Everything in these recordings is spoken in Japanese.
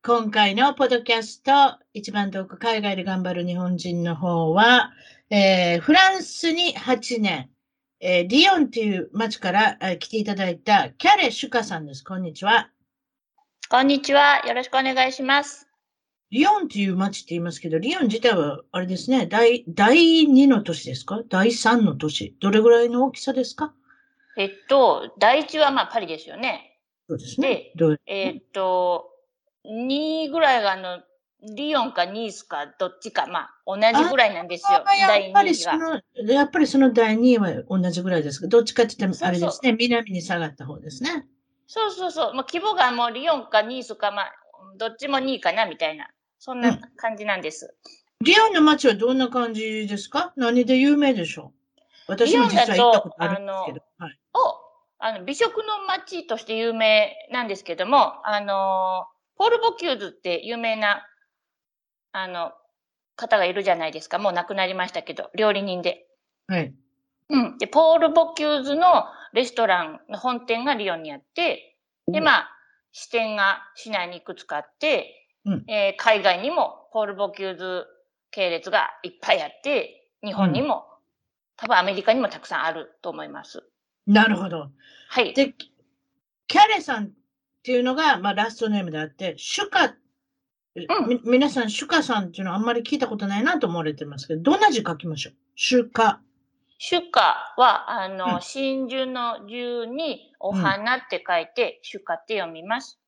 今回のポッドキャスト、一番遠く海外で頑張る日本人の方は、えー、フランスに8年、えー、リヨンという町から、えー、来ていただいたキャレ・シュカさんです。こんにちは。こんにちは。よろしくお願いします。リヨンという町って言いますけど、リヨン自体は、あれですね、第、第2の都市ですか？第3の都市。どれぐらいの大きさですか？えっと、第1はまあパリですよね。そうですね。で、えっと、2位ぐらいがあの、リヨンかニースかどっちか、まあ、同じぐらいなんですよ。やっぱりその、やっぱりその第2位は同じぐらいですけど、どっちかって言ってもあれですね、南に下がった方ですね。そうそうそう。まあ、規模がもうリヨンかニースか、まあ、どっちも2位かな、みたいな。そんな感じなんです。うん、リヨンの街はどんな感じですか？何で有名でしょう？私も実際行ったことあるんですけど。はい、おあの美食の街として有名なんですけども、あのーポール・ボキューズって有名な、あの、方がいるじゃないですか。もう亡くなりましたけど、料理人で。はい。うん。で、ポール・ボキューズのレストランの本店がリヨンにあって、で、まあ、支店が市内にいくつかあって、うん、えー、海外にもポール・ボキューズ系列がいっぱいあって、日本にも、うん、多分アメリカにもたくさんあると思います。なるほど。はい。で、キャレさんっていうのが、まあ、ラストネームであって、シュカ、うん、皆さん、シュカさんっていうのはあんまり聞いたことないなと思われてますけど、どんな字書きましょう？シュカ。シュカは、あの、うん、真珠の珠にお花って書いて、うん、シュカって読みます。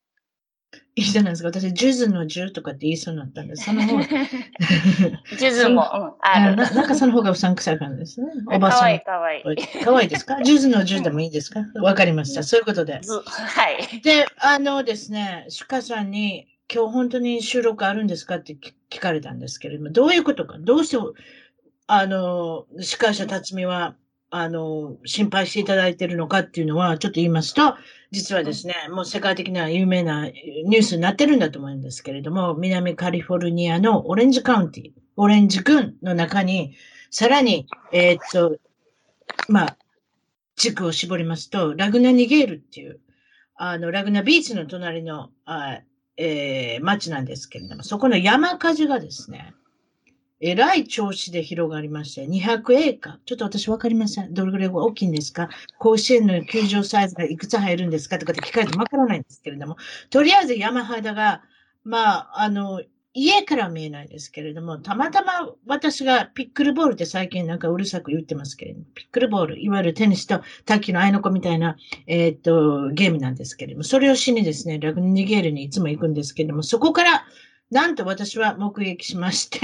いいじゃないですか？私、ジュズのジュとかって言いそうになったんで、その方が。ジュズも、うん、あるな。なんかその方がうさんくさい感じですね。おばさん。かわいい、かわいい。かわいいですか？ジュズのジュでもいいですか？わかりました。そういうことで。はい。で、あのですね、シュカさんに、今日本当に収録あるんですか？って聞かれたんですけれども、どういうことか、どうして、あの、司会者辰巳は、あの、心配していただいているのかっていうのは、ちょっと言いますと、実はですね、もう世界的な有名なニュースになってるんだと思うんですけれども、南カリフォルニアのオレンジカウンティ、オレンジ郡の中に、さらに、えー、っと、まあ、地区を絞りますと、ラグナニゲールっていう、あの、ラグナビーチの隣の、あえー、町なんですけれども、そこの山火事がですね、えらい調子で広がりまして、200エーカー。ちょっと私わかりません。どれぐらい大きいんですか？甲子園の球場サイズがいくつ入るんですか？とかって聞かれてもわからないんですけれども、とりあえず山肌が、まあ、あの、家から見えないですけれども、たまたま私がピックルボールって最近なんかうるさく言ってますけれども、ピックルボール、いわゆるテニスと卓球の合いの子みたいな、えー、っと、ゲームなんですけれども、それをしにですね、ラグニゲールにいつも行くんですけれども、そこから、なんと私は目撃しまして、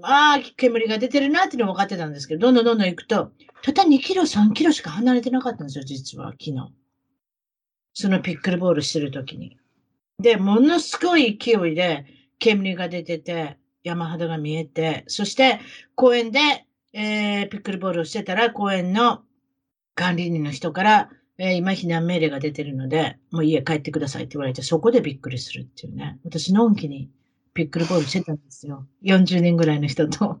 まあ、煙が出てるなっていうのは分かってたんですけど、どんどんどんどん行くと、たった2キロ、3キロしか離れてなかったんですよ、実は、昨日。そのピックルボールしてる時に。で、ものすごい勢いで煙が出てて、山肌が見えて、そして公園で、えー、ピックルボールをしてたら、公園の管理人の人から、えー、今避難命令が出てるので、もう家帰ってくださいって言われて、そこでびっくりするっていうね。私、のんきにピックルボールしてたんですよ。40年ぐらいの人と。も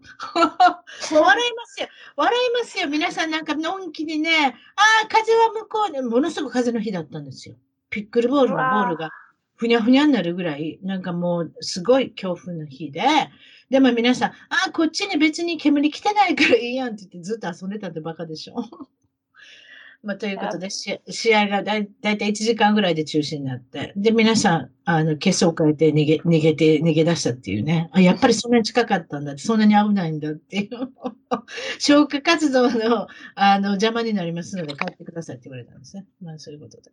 う笑いますよ。笑いますよ。皆さんなんかのんきにね、ああ、風は向こうで、ものすごく風の日だったんですよ。ピックルボールのボールがふにゃふにゃになるぐらい、なんかもうすごい強風の日で、でも皆さん、ああ、こっちに別に煙来てないからいいやんって言ってずっと遊んでたってバカでしょ。まあ、ということで、試合がだいだいたい1時間ぐらいで中止になって、で、皆さん、あの、結を変えて逃げ、逃げて、逃げ出したっていうね。あ、やっぱりそんなに近かったんだって、そんなに危ないんだっていう。消火活動の、あの、邪魔になりますので、帰ってくださいって言われたんですね。まあ、そういうことで。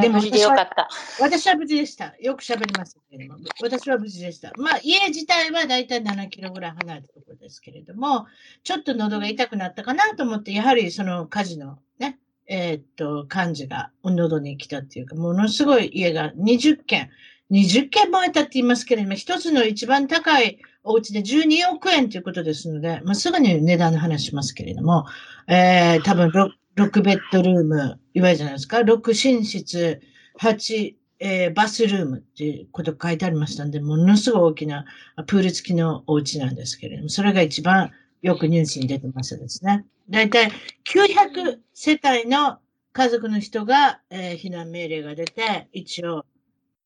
でも無事でよかった。私は無事でした。よく喋りましたけれども、私は無事でした。まあ、家自体はだいたい7キロぐらい離れたところですけれども、ちょっと喉が痛くなったかなと思って、やはりその火事のね、えー、っと、感じが喉に来たっていうか、ものすごい家が20軒、20軒燃えたって言いますけれども、一つの一番高いお家で12億円ということですので、まあ、すぐに値段の話しますけれども、えー、多分6 6ベッドルーム、いわゆるじゃないですか、6寝室、8、えー、バスルームっていうこと書いてありましたんで、ものすごい大きなプール付きのお家なんですけれども、それが一番よくニュースに出てますですね。だいたい900世帯の家族の人が、えー、避難命令が出て、一応、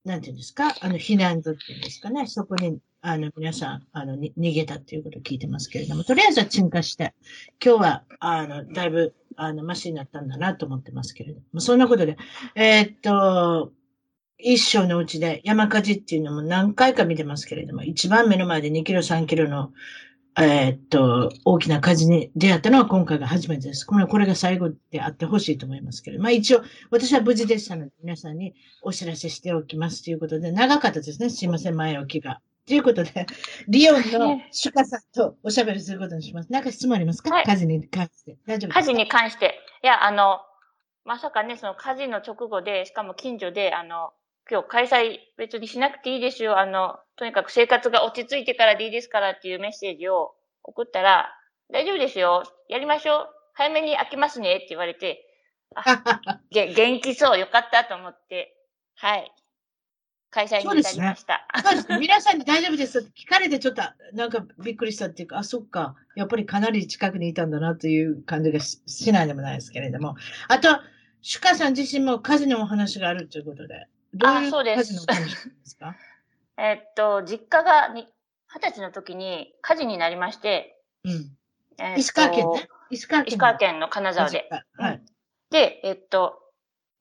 なんていうんですか、あの、避難所っていうんですかね、そこにあの、皆さん、あの、逃げたっていうことを聞いてますけれども、とりあえずは鎮火して、今日は、あの、だいぶ、あの、マシになったんだなと思ってますけれども、そんなことで、えー、っと、一生のうちで山火事っていうのも何回か見てますけれども、一番目の前で2キロ、3キロの、えー、っと、大きな火事に出会ったのは今回が初めてです。これこれが最後であってほしいと思いますけど、まあ一応、私は無事でしたので、皆さんにお知らせしておきますということで、長かったですね。すいません、前置きが。ということで、リオンのシュカさんとおしゃべりすることにします。なんか質問ありますか、はい、火事に関して。大丈夫火事に関して。いや、あの、まさかね、その火事の直後で、しかも近所で、あの、今日開催別にしなくていいですよ。あの、とにかく生活が落ち着いてからでいいですからっていうメッセージを送ったら、大丈夫ですよ。やりましょう。早めに開けますねって言われて、あ、元気そう。よかったと思って、はい。開催に至りました。そうですね。皆さんに大丈夫です聞かれてちょっとなんかびっくりしたっていうか、あ、そっか。やっぱりかなり近くにいたんだなという感じがしないでもないですけれども。あと、シュカさん自身も火事のお話があるということで。どういうのですか？えっと、実家が二十歳の時に火事になりまして、うん。え石川県ね？石川県。石川県の金沢で。はい。で、えっと、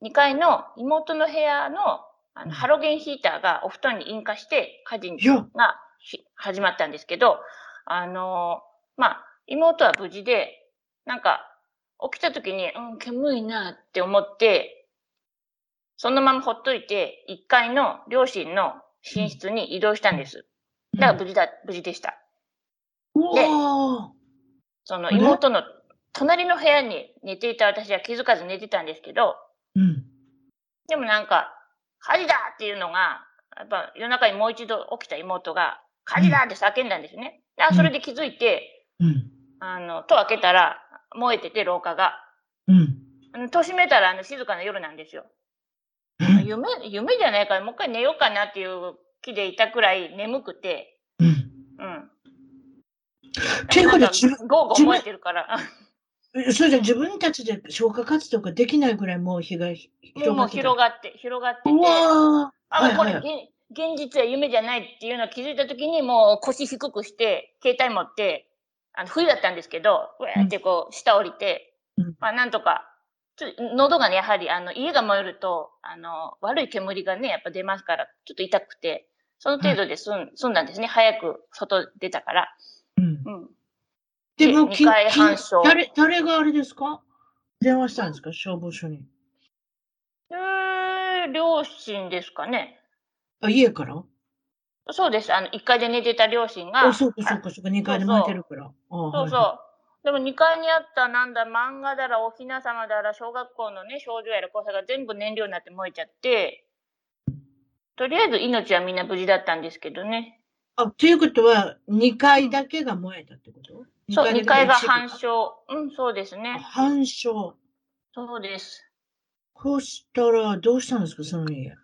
2階の妹の部屋のあの、ハロゲンヒーターがお布団に引火して火事が始まったんですけど、あのー、まあ、妹は無事で、なんか、起きた時に、うん、煙いなって思って、そのままほっといて、1階の両親の寝室に移動したんです。だから無事だ、無事でした。で、その妹の隣の部屋に寝ていた私は気づかず寝てたんですけど、うん、でもなんか、火事だっていうのが、やっぱ夜中にもう一度起きた妹が、火事だって叫んだんですね。うん、それで気づいて、うん、あの、戸開けたら、燃えてて廊下が。うん。戸閉めたらあの静かな夜なんですよ。夢、夢じゃないから、もう一回寝ようかなっていう気でいたくらい眠くて。うん。うん。ていうことで、ゴーゴー燃えてるから。それで自分たちで消火活動ができないぐらいもう被害広がって広がって、広がってて。うわあ、はいはい、これ、現実は夢じゃないっていうのを気づいたときにもう腰低くして、携帯持って、あの、冬だったんですけど、うやってこう、下降りて、うん、まあなんとか、ちょっと喉がね、やはり、あの、家が燃えると、あの、悪い煙がね、やっぱ出ますから、ちょっと痛くて、その程度で済ん,、済んだんですね。早く外出たから。うん。うんでも、2回半勝。誰、誰があれですか？電話したんですか？消防署に。えー、両親ですかね。あ、家から？そうです。あの、1階で寝てた両親が。あ、そうか、そうか、そうか、2階で寝てるから。そうそう。でも2階にあったなんだ、漫画だら、おひな様だら、小学校のね、少女やら交差が全部燃料になって燃えちゃって、とりあえず命はみんな無事だったんですけどね。あ、ということは、2階だけが燃えたってこと？そう、2階が半焼。うん、そうですね。半焼。そうです。こうしたら、どうしたんですか、その家。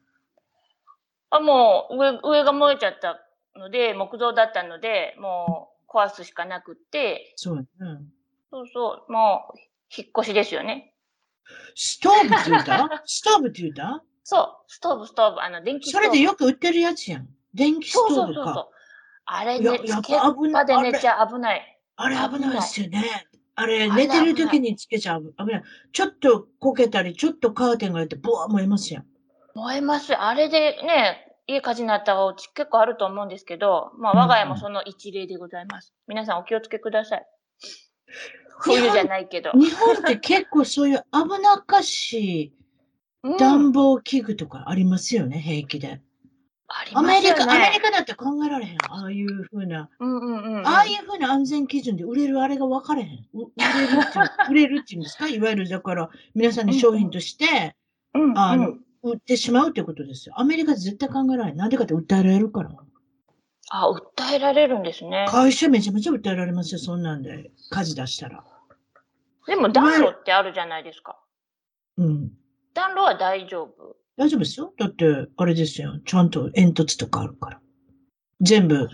あ、もう、上、上が燃えちゃったので、木造だったので、もう、壊すしかなくって、そう、うん。そうそう、もう、引っ越しですよね。ストーブって言った？ストーブって言った？そう、ストーブ、ストーブ、あの、電気ストーブ。それでよく売ってるやつやん。電気ストーブか。そうそうそうあれね、つけっぱで寝ちゃ危ない。あれ危ないですよね。あれ、寝てる時につけちゃう。危ない。ちょっとこけたり、ちょっとカーテンがやって、ボワー燃えますやん。燃えます。あれでね、家火事になったお家結構あると思うんですけど、まあ我が家もその一例でございます。うん、皆さんお気をつけください。冬じゃないけど。日本って結構そういう危なっかしい暖房器具とかありますよね、平気で。ありますよね。アメリカ、アメリカだって考えられへん。ああいうふうな。うんうんうん、うん、ああいうふうな安全基準で売れるあれが分かれへん。売れるっていう、売れるっていうんですか？いわゆる、だから、皆さんに商品として、うんうん、あの、売ってしまうってことですよ。アメリカ絶対考えられない。なんでかって訴えられるから。あ、訴えられるんですね。会社めちゃめちゃ訴えられますよ、そんなんで。火事出したら。でも暖炉ってあるじゃないですか。うん。暖炉は大丈夫大丈夫ですよ。だって、あれですよ。ちゃんと煙突とかあるから。全部、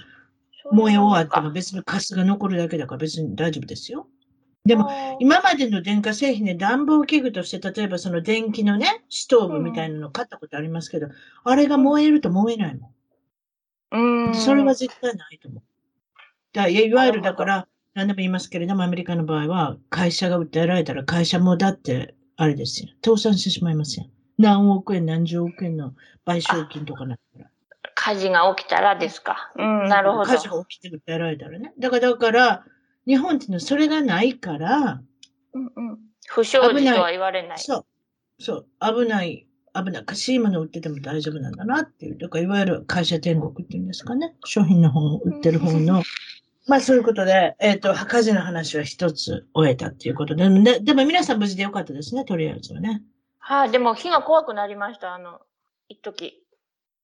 燃え終わっても別にカスが残るだけだから別に大丈夫ですよ。でも、今までの電化製品で暖房器具として、例えばその電気のね、ストーブみたいなの買ったことありますけど、うん、あれが燃えると燃えないもん。うん。それは絶対ないと思う。だいわゆるだから、何でも言いますけれども、アメリカの場合は、会社が訴えられたら会社もだって、あれですよ。倒産してしまいますよ。何億円、何十億円の賠償金とかなったら。火事が起きたらですか。うん、なるほど。火事が起きて訴えられたらね。だから、だから、日本っていうのはそれがないから、うんうん。不祥事とは言われない。そう。そう。危ない、危ない。かしいもの売ってても大丈夫なんだなっていう。だから、いわゆる会社天国っていうんですかね。商品の方を売ってる方の。まあそういうことで、えっ、ー、と、火事の話は一つ終えたっていうことで、ででも皆さん無事でよかったですね、とりあえずはね。はい、あ、でも火が怖くなりました、あの、一時。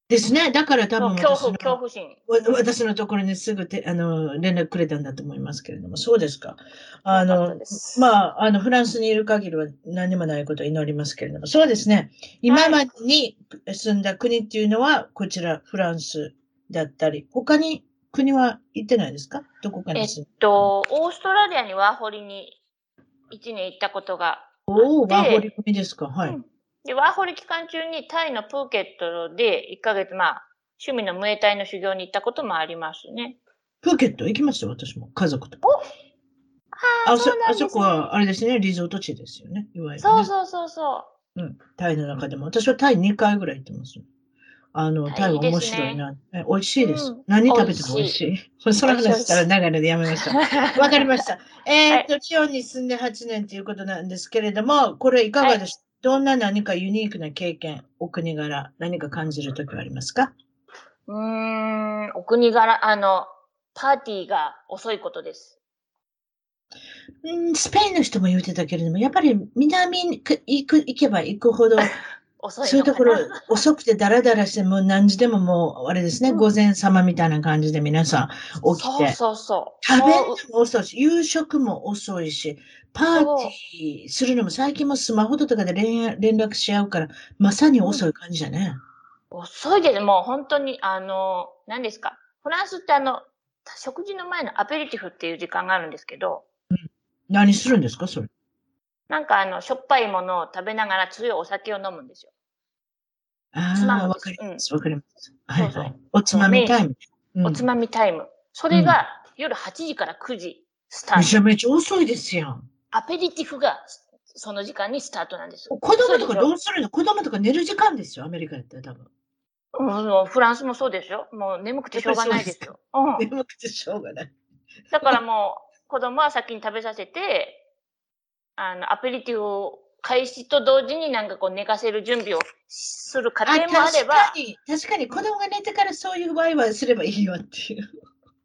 ですね。だから多分恐怖、恐怖心。私のところにすぐてあの連絡くれたんだと思いますけれども、そうですか。あの、まあ、あの、フランスにいる限りは何もないことを祈りますけれども、そうですね。今までに住んだ国っていうのは、こちら、フランスだったり、他に国は行ってないですか？どこかに住んえっと、オーストラリアにワーホリに1年行ったことがおお、ワーホリ組ですか？はい。うんで、ワーホリ期間中にタイのプーケットで1ヶ月、まあ、趣味のムエタイの修行に行ったこともありますね。プーケット行きました？私も。家族と。お？あそあそこは、あれですね、リゾート地ですよね。いわゆる、ね、そうそうそうそう。うん。タイの中でも。私はタイ2回ぐらい行ってます。あの、タイは面白いな。ね、美味しいです。うん、何食べても美味しい。しい その話したら長野でやめました。わかりました。えっと、チオンに住んで8年ということなんですけれども、これいかがでした、はいどんな何かユニークな経験、お国柄、何か感じるときはありますか？うーん、お国柄、あの、パーティーが遅いことです。うん、スペインの人も言うてたけれども、やっぱり南に行く行けば行くほど、遅いそういうところ、遅くてダラダラして、もう何時でももう、あれですね、うん、午前様みたいな感じで皆さん起きて。そうそうそう。食べるのも遅いし、夕食も遅いし、パーティーするのも最近もスマホとかで連連絡し合うから、まさに遅い感じだね。うん、遅いです。もう本当に、あの、何ですか。フランスってあの、食事の前のアペリティフっていう時間があるんですけど。うん、何するんですか、それ。なんかあの、しょっぱいものを食べながら強いお酒を飲むんですよ。ああ、わかります。わ、うん、かります。はい、はい。おつまみタイム。うん、おつまみタイム。それが夜8時から9時スタート。めちゃめちゃ遅いですよ。アペリティフがその時間にスタートなんです。子供とかどうするの？子供とか寝る時間ですよ、アメリカだったら多分。うん、フランスもそうですよ。もう眠くてしょうがないですよ。うん、眠くてしょうがない。だからもう、子供は先に食べさせて、あの、アペリティフを開始と同時になんかこう寝かせる準備をする過程もあれば。確かに、確かに子供が寝てからそういう場合はすればいいよっていう。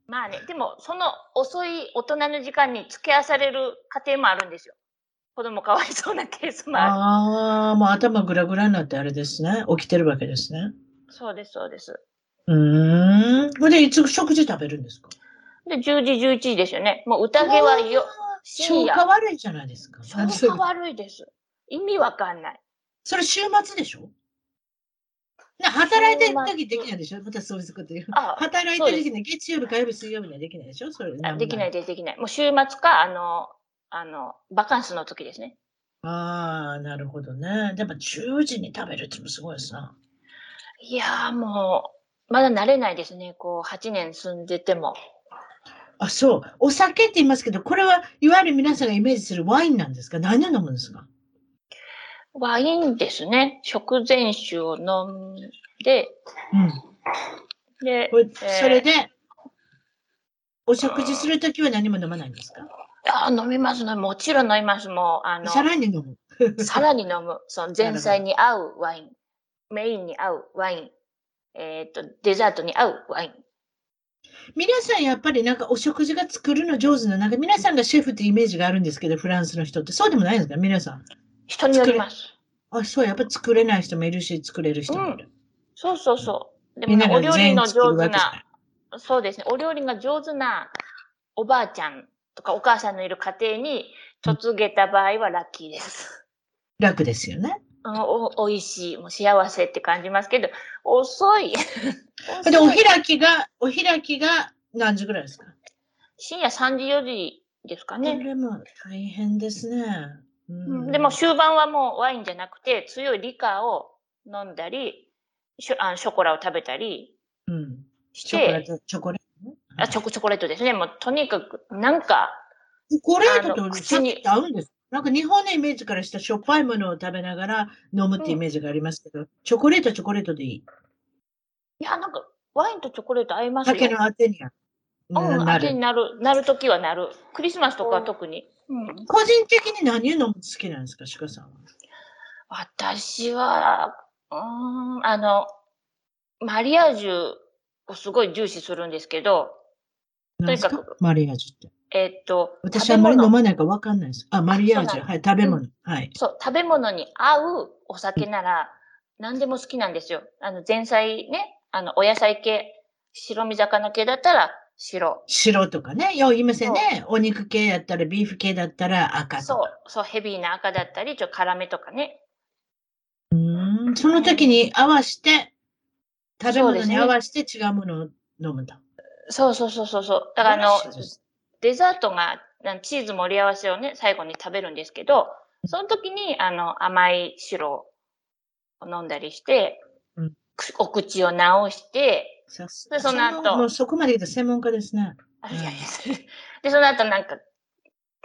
まあね、でもその遅い大人の時間に付け合わされる過程もあるんですよ。子供かわいそうなケースもある。ああ、もう頭ぐらぐらになってあれですね。起きてるわけですね。そうです、そうです。うん。それでいつ食事食べるんですか？で、10時、11時ですよね。もう宴はよ、消化悪いじゃないですか。消化悪いです。意味わかんない。それ週末でしょ？働いてる時できないでしょ？またそういうこと言う。働いてる時に月曜日、火曜日、水曜日にはできないでしょ？それできないで、できない。もう週末か、あの、あの、バカンスの時ですね。ああ、なるほどね。でも10時に食べるってもすごいさ。いやーもう、まだ慣れないですね。こう、8年住んでても。あ、そう。お酒って言いますけど、これはいわゆる皆さんがイメージするワインなんですか？何を飲むんですか？ワインですね。食前酒を飲んで、うん。で、それで、お食事するときは何も飲まないんですか？あ飲みますね。もちろん飲みます。もう、あの、さらに飲む。さらに飲む。その前菜に合うワイン。メインに合うワイン。えっ、ー、と、デザートに合うワイン。皆さんやっぱりなんかお食事が作るの上手な、なんか皆さんがシェフってイメージがあるんですけど、フランスの人って。そうでもないんですか？皆さん。人によります。あ、そう、やっぱ作れない人もいるし、作れる人もいる。うん、そうそうそう。でも、ね、お料理の上手な、そうですね。お料理が上手なおばあちゃんとかお母さんのいる家庭に嫁げた場合はラッキーです。楽ですよね。おおいしい、もう幸せって感じますけど、遅い。で、お開きが、お開きが何時ぐらいですか？深夜3時、4時ですかね。これも大変ですね。うん、でも終盤はもうワインじゃなくて、強いリカーを飲んだり、ショあショコラを食べたりして、うん、チョコレート、チョコレートあチョコチョコレートですね。もうとにかく、なんか、チョコレートと口に合うんですなんか日本のイメージからしたしょっぱいものを食べながら飲むってイメージがありますけど、うん、チョコレートチョコレートでいい？いや、なんか、ワインとチョコレート合いますよ。酒のあてには。うん、当てになる、なるときはなる。クリスマスとかは特に。うん、個人的に何を飲む好きなんですか、鹿さんは？私は、うん、あの、マリアージュをすごい重視するんですけど、とにかく。マリアージュって。えっと、私あんまり飲まないかわかんないです。あ、マリアージュ。はい、食べ物、うん。はい。そう、食べ物に合うお酒なら、何でも好きなんですよ。あの、前菜ね、あの、お野菜系、白身魚系だったら白。白とかね。よう言いませんね。お肉系やったら、ビーフ系だったら赤そう、そう、ヘビーな赤だったり、ちょっと辛めとかね。うん、その時に合わせて、食べ物に合わせて違うものを飲むと。そうそうそうそうそう。だからあの、デザートが、チーズ盛り合わせをね、最後に食べるんですけど、その時に、あの、甘い白を飲んだりして、うん、お口を直して、で、その後。もうそこまで言うと専門家ですね。いやいや、で、その後なんか、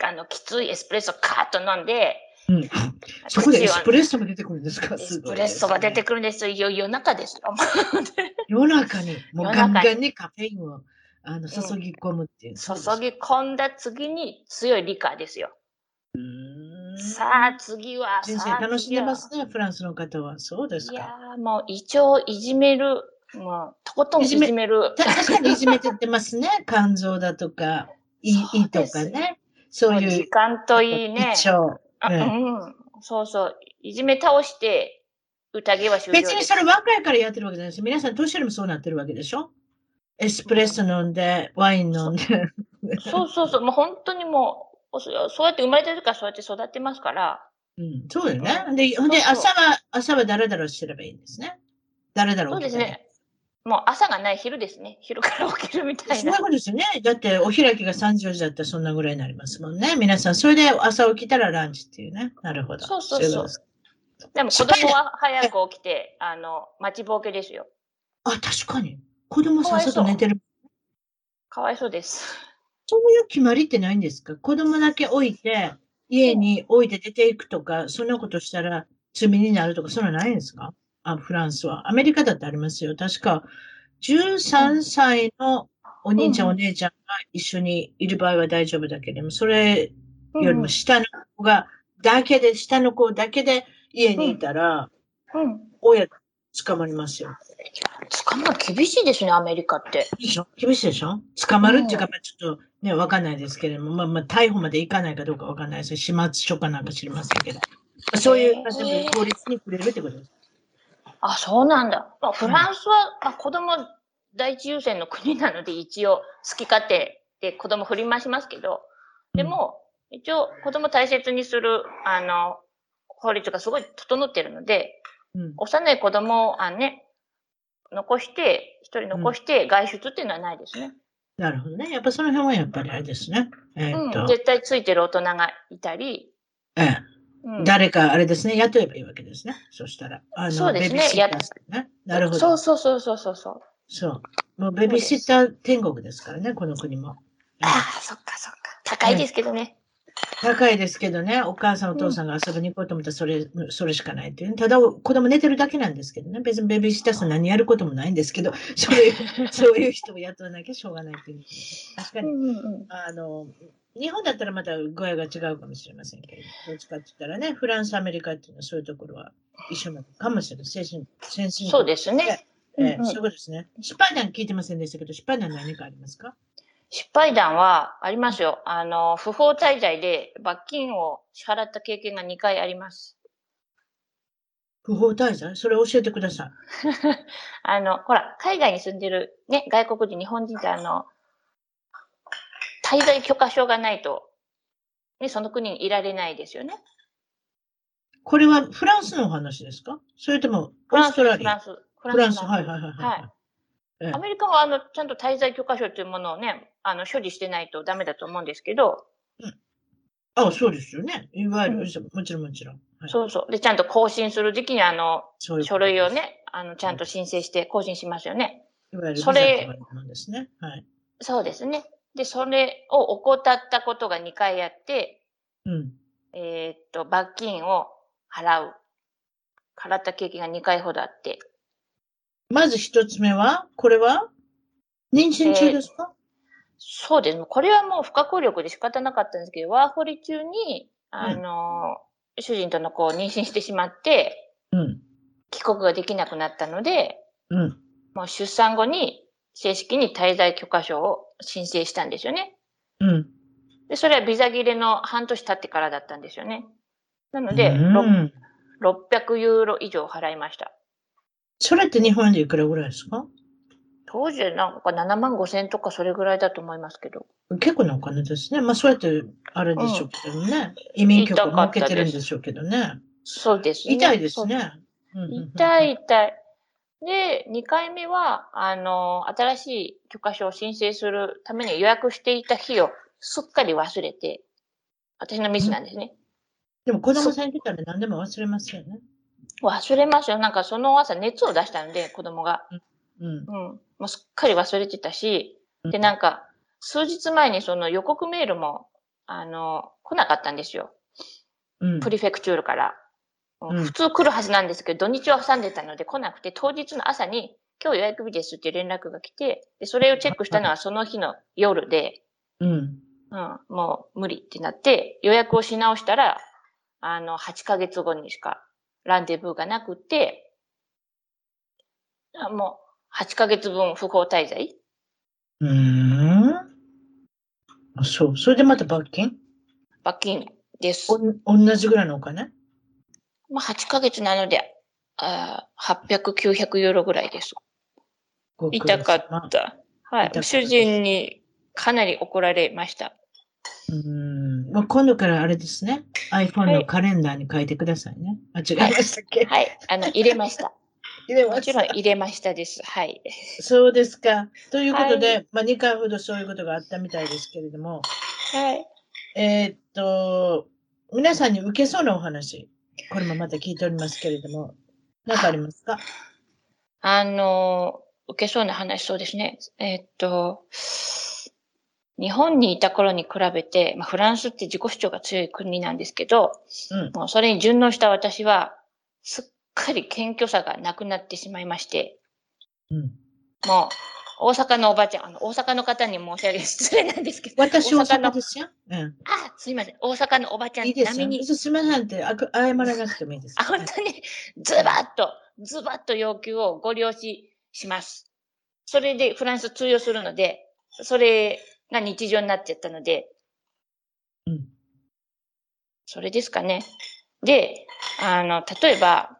あの、きついエスプレッソカーッと飲んで、うん。そこでエスプレッソが出てくるんですか？エスプレッソが出てくるんですよ。夜中ですよ。夜中に、もうガンガンにカフェインを。あの、注ぎ込むっていう。注ぎ込んだ次に強い理科ですよ。さあ、次は。先生、楽しんでますね、フランスの方は。そうですか。いやもう、胃腸いじめる。もう、とことんいじめる。確かにいじめてってますね。肝臓だとか、胃とかね。そういう。時間といいね。胃腸。うん。そうそう。いじめ倒して、宴は終了別にそれ若いからやってるわけじゃないです。皆さん年寄りもそうなってるわけでしょ？エスプレッソ飲んで、ワイン飲んで。そうそうそう。もう本当にもう、そうやって生まれてるからそうやって育ってますから。うん、そうだよね。で、ほんで、朝は、朝はだらだらしてればいいんですね。だらだら。そうですね。もう朝がない昼ですね。昼から起きるみたいな。そういうことですね。だってお開きが3時4時だったらそんなぐらいになりますもんね。皆さん、それで朝起きたらランチっていうね。なるほど。そうそうそう。でも子供は早く起きて、あの、待ちぼうけですよ。あ、確かに。子供さっさと寝てる。かわいそうです。そういう決まりってないんですか？子供だけ置いて、家に置いて出ていくとか、そんなことしたら罪になるとか、そんなないんですか？あ、フランスは。アメリカだってありますよ。確か、13歳のお兄ちゃん、お姉ちゃんが一緒にいる場合は大丈夫だけれども、それよりも下の子が、だけで、下の子だけで家にいたら、親捕まりますよ。捕まる厳しいですね、アメリカって。でしょ？厳しいでしょ？捕まるっていうか、まあ、ちょっとね、わかんないですけれども、まあ、まあ、逮捕までいかないかどうかわかんないです始末書かなんか知りませんけど。そういう、例えば法律に触れるってことです。あ、そうなんだ。まあ、フランスは、まあ、子供第一優先の国なので、一応、好き勝手で子供振り回しますけど、でも、うん、一応、子供大切にする、あの、法律がすごい整っているので、うん、幼い子供をあね、残して、一人残して外出っていうのはないですね。うん、なるほどね。やっぱその辺はやっぱりあれですね。えー、うん、絶対ついてる大人がいたり。ええ。うん、誰かあれですね、雇えばいいわけですね。そしたら。あのそうですね。やね。なるほど。そうそうそうそうそう。そう。もうベビーシッター天国ですからね、この国も。ああ、そっかそっか。高いですけどね。高いですけどね、お母さんお父さんが遊びに行こうと思ったらそれ、それしかないっていう、ね。ただ、子供寝てるだけなんですけどね。別にベビーシッターさん何やることもないんですけど、そういう、そういう人を雇わなきゃしょうがないっていう。確かに、あの、日本だったらまた具合が違うかもしれませんけど、どっちかって言ったらね、フランス、アメリカっていうのはそういうところは一緒なのかもしれない。精神、先進そうですね。えー、そういうことですね。失敗談聞いてませんでしたけど、失敗談何かありますか？失敗談はありますよ。あの、不法滞在で罰金を支払った経験が2回あります。不法滞在？それ教えてください。あの、ほら、海外に住んでるね、外国人、日本人ってあの、滞在許可証がないと、ね、その国にいられないですよね。これはフランスのお話ですか？それともオーストラリア？フランス。フランス。はいはいはいはい。はいアメリカはあのちゃんと滞在許可証というものをね、あの所持してないとダメだと思うんですけど。うん、あそうですよね。いわゆる、うん、もちろんもちろん。はい、そうそう。で、ちゃんと更新する時期にあの、書類をね、あの、ちゃんと申請して更新しますよね。いわゆるそれ、ですね。はい。そうですね。で、それを怠ったことが2回やって、うん。えっと、罰金を払う。払った経験が2回ほどあって。まず一つ目は、これは？妊娠中ですか、えー、そうです。これはもう不可抗力で仕方なかったんですけど、ワーホリ中に、あの、うん、主人との子を妊娠してしまって、うん、帰国ができなくなったので、うん、もう出産後に正式に滞在許可証を申請したんですよね。うん。で、それはビザ切れの半年経ってからだったんですよね。なので、うん、600ユーロ以上払いました。それって日本でいくらぐらいですか？当時なんか7万5千とかそれぐらいだと思いますけど。結構なお金ですね。まあそうやってあれでしょうけどね。うん、移民局を設けてるんでしょうけどね。そうですね。痛いですね。痛い痛い。で、2回目は、あの、新しい許可証を申請するために予約していた日をすっかり忘れて、私のミスなんですね。でも子供さんにたら何でも忘れますよね。忘れますよ。なんかその朝熱を出したので、子供が。うん。うん。もうすっかり忘れてたし、で、なんか、数日前にその予告メールも、あの、来なかったんですよ。うん。プリフェクチュールから。うん、普通来るはずなんですけど、土日を挟んでたので来なくて、当日の朝に、今日予約日ですって連絡が来て、で、それをチェックしたのはその日の夜で、うん。うん、もう無理ってなって、予約をし直したら、あの、8ヶ月後にしかランデブーがなくて、もう8ヶ月分不法滞在？うーん。あ、そう。それでまた罰金？罰金です。お、同じぐらいのお金？まあ、8ヶ月なので、あ800、900ユーロぐらいです。痛かった。はい。主人にかなり怒られました。うん。まあ、今度からあれですね。iPhone のカレンダーに書いてくださいね。はい、間違えましたっけ、はい、はい。あの、入れました。入れま。もちろん入れましたです。はい。そうですか。ということで、はい、まあ、2回ほどそういうことがあったみたいですけれども。はい。えー、っと、皆さんに受けそうなお話、これもまた聞いておりますけれども、何かありますか？あの、受けそうな話、そうですね。えー、っと、日本にいた頃に比べて、まあ、フランスって自己主張が強い国なんですけど、うん、もうそれに順応した私は、すっかり謙虚さがなくなってしまいまして、うん、もう、大阪のおばちゃん、あの、大阪の方に申し訳失礼なんですけど。私大阪ですよ。うん。あ、すいません。大阪のおばちゃん、いいですに？すみませんって謝らなくてもいいです。あ、本当に、ズバッと、ズバッと要求をご了承します。それでフランス通用するので、それが日常になっちゃったので、うん。それですかね。で、あの、例えば、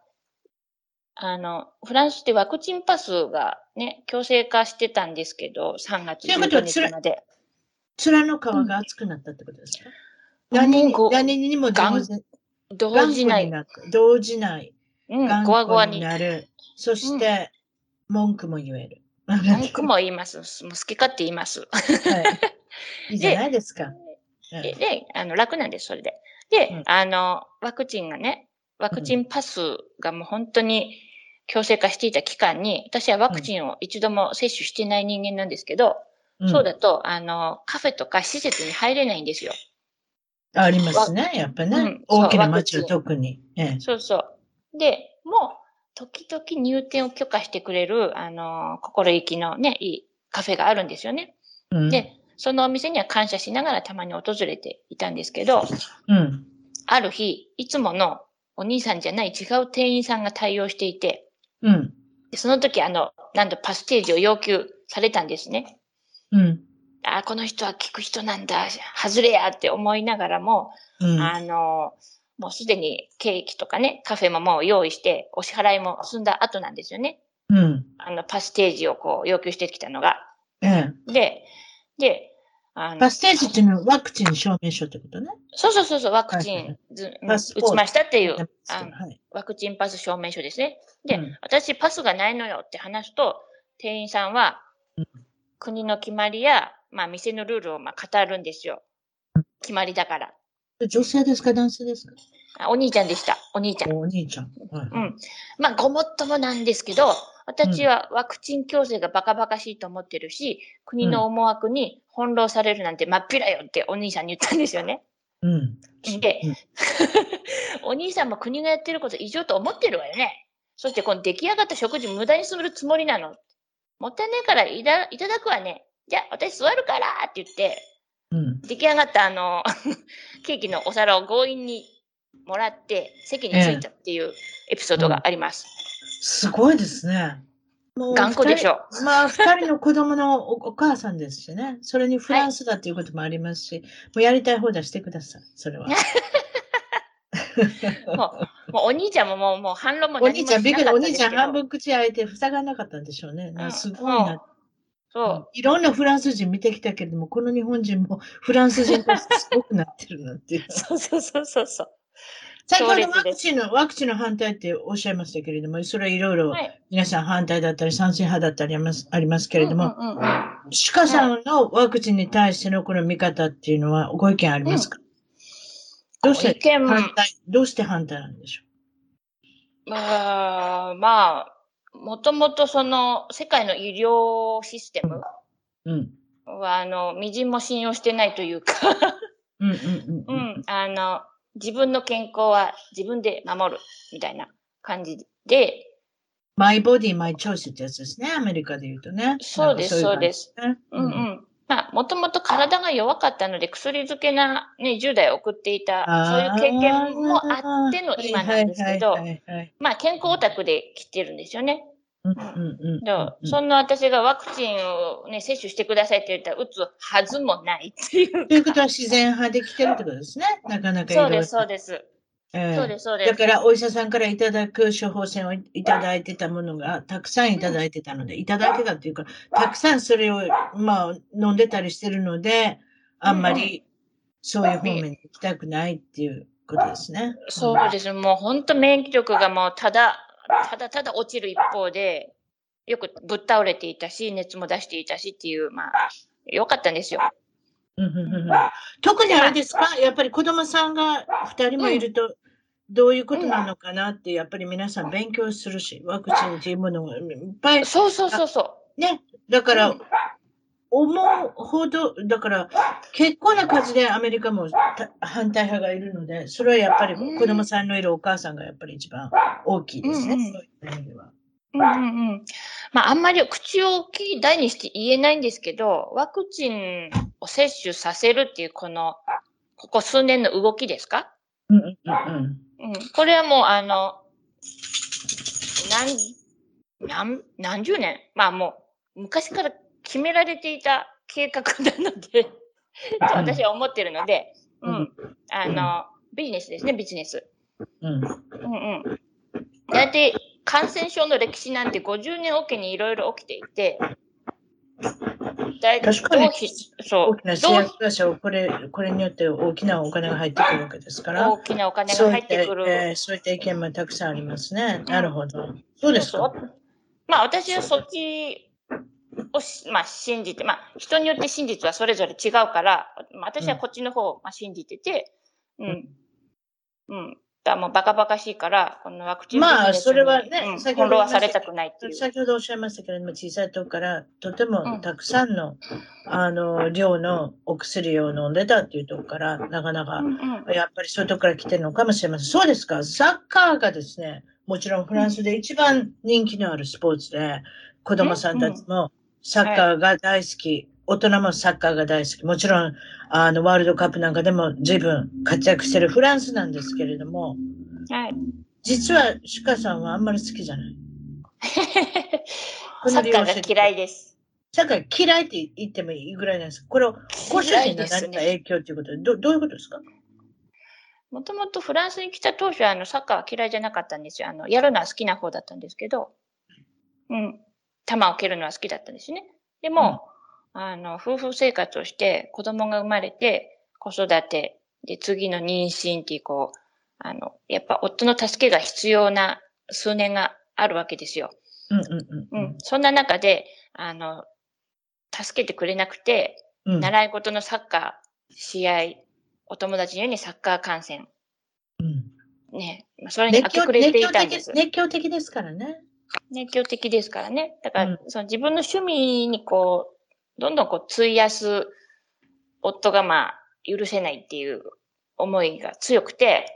あの、フランスってワクチンパスがね、強制化してたんですけど、3月15日まで。面の皮が厚くなったってことですか、うん、何に何にも同時同時ない。同時ない。うん、ゴワゴワになる。そして、文句も言える。文句も言います。もう好き勝手言います。はい。いいじゃないですか。で、であの楽なんです、それで。で、うん、あの、ワクチンがね、ワクチンパスがもう本当に強制化していた期間に、私はワクチンを一度も接種してない人間なんですけど、そうだと、あの、カフェとか施設に入れないんですよ。ありますね、やっぱね。うん大きな街は特に。ええ、そうそう。で、もう、時々入店を許可してくれる、あの、心意気のね、いいカフェがあるんですよね。うん、で、そのお店には感謝しながらたまに訪れていたんですけど、うん、ある日、いつものお兄さんじゃない違う店員さんが対応していて、うん、でその時、あの、なんとパステージを要求されたんですね。うん。あ、この人は聞く人なんだ、外れやって思いながらも、うん、あの、もうすでにケーキとかね、カフェももう用意して、お支払いも済んだ後なんですよね。うん。あの、パステージをこう要求してきたのが。うん。で、で、パステージっていうのはワクチン証明書ってことね。そうそうそうそう、ワクチン、はいはい、打ちましたっていう、はい、ワクチンパス証明書ですね。で、うん、私パスがないのよって話すと、店員さんは、国の決まりや、まあ、店のルールをまあ語るんですよ。決まりだから。女性ですか男性ですか？あお兄ちゃんでした。お兄ちゃん。お兄ちゃん。はい、うん。まあ、ごもっともなんですけど、私はワクチン強制がバカバカしいと思ってるし、国の思惑に翻弄されるなんて真っ平よってお兄さんに言ったんですよね。うん。で、うん、お兄さんも国がやってること異常と思ってるわよね。そしてこの出来上がった食事無駄にするつもりなの。もったいないからいたいただくわね。じゃあ私座るからって言って、うん、出来上がったあの、ケーキのお皿を強引にもらって席に着いたっていうエピソードがあります。すごいですね。もう頑固でしょ。まあ、二人の子供のお母さんですしね。それにフランスだっていうこともありますし、はい、もうやりたい放題してください。それは。もう、もうお兄ちゃんももう、もう反論もお兄ちゃん、びっくり、お兄ちゃん半分口開いて塞がなかったんでしょうね。うん、すごいな。そう。いろんなフランス人見てきたけれども、この日本人もフランス人とすごくなってるなっていう。そうそうそうそうそう。先ほどワクチンの、ワクチンの反対っておっしゃいましたけれども、それはいろいろ皆さん反対だったり賛成派だったりありますありますけれども、鹿さんのワクチンに対してのこの見方っていうのはご意見ありますか、うん、どうして反対、どうして反対なんでしょう？まあ、まあ、もともとその世界の医療システムは、あの、みじんも信用してないというか。うんうんうん、うん、あの、自分の健康は自分で守るみたいな感じで。マイボディ、マイチョイスってやつですね。アメリカで言うとね。そうです、そうです。うんうん。まあ、もともと体が弱かったので、薬漬けな、ね、10代を送っていた、そういう経験もあっての今なんですけど、まあ、健康オタクで来てるんですよね。うんうんうん、そんな私がワクチンを、ね、接種してくださいって言ったら、打つはずもないっていう。ということは自然派で来てるってことですね。なかなかそうです、そうです。えー、そうです、そうです。だからお医者さんからいただく処方箋をいただいてたものがたくさんいただいてたので、いただいてたっていうか、たくさんそれを、まあ、飲んでたりしてるので、あんまりそういう方面に行きたくないっていうことですね。そうです。もう本当免疫力がもうただただただ落ちる一方で、よくぶっ倒れていたし、熱も出していたしっていう、まあ、よかったんですよ。特にあれですか、やっぱり子供さんが2人もいると、どういうことなのかなって、やっぱり皆さん勉強するし、ワクチンっていうものがいっぱい。そうそうそうそう。ね。だから、思うほど、だから、結構な数でアメリカも反対派がいるので、それはやっぱり子供さんのいるお母さんがやっぱり一番大きいですね、うんうん、そういう意味では。うんうんうん。まあ、あんまり口を大きい大にして言えないんですけど、ワクチンを接種させるっていうこの、ここ数年の動きですか？うんうんうん。うん。これはもうあの、何、何、何十年？まあもう、昔から決められていた計画なのでと私は思ってるので、うん。あの、ビジネスですね、ビジネス。うん。うんうん。だいたい感染症の歴史なんて50年おきにいろいろ起きていて、大体確かにそう大きな製薬会社をこれこれによって大きなお金が入ってくるわけですから、大きなお金が入ってくる。そういった,、えー、そういった意見もたくさんありますね。なるほど。そうですか。まあ私はそっちをまあ、信じて、まあ、人によって真実はそれぞれ違うから、まあ、私はこっちの方を、まあ、信じてて、うん。うん。がもうバカバカしいから、このワクチンまあ、それはね、うん、先ほどされたくないっていう。先ほどおっしゃいましたけれども、小さい時からとてもたくさんの、うん、あの、量のお薬を飲んでたっていうところから、なかなか、やっぱりそういうとこから来てるのかもしれません。そうですか？サッカーがですね、もちろんフランスで一番人気のあるスポーツで、子供さんたちもサッカーが大好き、大人もサッカーが大好き。もちろん、あの、ワールドカップなんかでも随分活躍してるフランスなんですけれども、はい。実は、シュカさんはあんまり好きじゃない。サッカーが嫌いです。サッカー嫌いって言ってもいいぐらいなんですこれを、ご主人の何か影響ということで、どどういうことですか？もともとフランスに来た当初はあのサッカーは嫌いじゃなかったんですよ。あの、やるのは好きな方だったんですけど、うん。球を蹴るのは好きだったんですね。でも、うん、あの、夫婦生活をして子供が生まれて、子育て、で、次の妊娠っていう、こう、あの、やっぱ夫の助けが必要な数年があるわけですよ。うんうんうん。うん。そんな中で、あの、助けてくれなくて、うん、習い事のサッカー、試合、お友達のようにサッカー観戦。うん。ね。それに明け暮れていたんです。熱狂的ですからね。熱狂的ですからね。だから、うん、その自分の趣味にこう、どんどんこう費やす夫がまあ許せないっていう思いが強くて、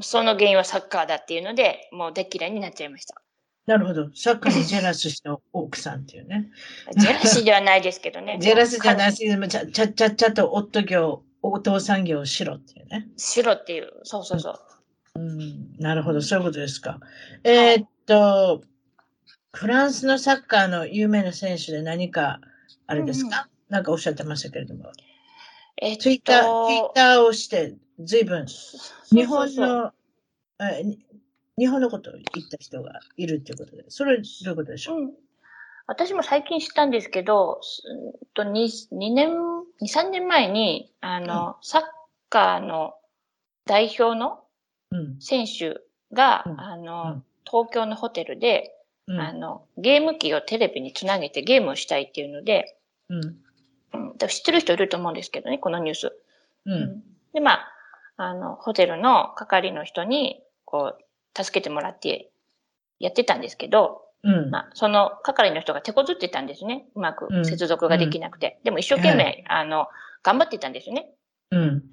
その原因はサッカーだっていうので、もう大嫌いになっちゃいました。なるほど。サッカーにジェラスした奥さんっていうね。ジェラスではないですけどね。ジェラスじゃないし、ちゃ、ちゃ、ちゃ、ちゃと夫業、お父さん業をしろっていうね。しろっていう。そうそうそう。うん、なるほど。そういうことですか。えー、っと、フランスのサッカーの有名な選手で何か、あれですか、うん、なんかおっしゃってましたけれども。えっと、ツイッター、ツイッターをして、随分、日本の、え日本のことを言った人がいるっていうことで、それどういうことでしょう、うん、私も最近知ったんですけど、と 2, 2年、2、3年前に、あの、うん、サッカーの代表の選手が、うん、あの、東京のホテルで、あの、ゲーム機をテレビにつなげてゲームをしたいっていうので、うん。知ってる人いると思うんですけどね、このニュース。うん。で、まあ、あの、ホテルの係の人に、こう、助けてもらってやってたんですけど、うん、まあ、その係の人が手こずってたんですね。うまく接続ができなくて。うん、でも一生懸命、あの、頑張ってたんですね。うん。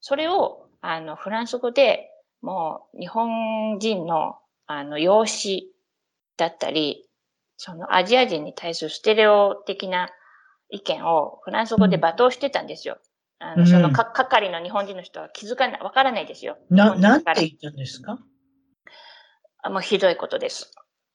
それを、あの、フランス語で、もう、日本人の、あの、容姿だったり、そのアジア人に対するステレオ的な意見をフランス語で罵倒してたんですよ。あの、そのか、係の日本人の人は気づかない、わからないですよ。な、なんて言ったんですか？あもうひどいことです。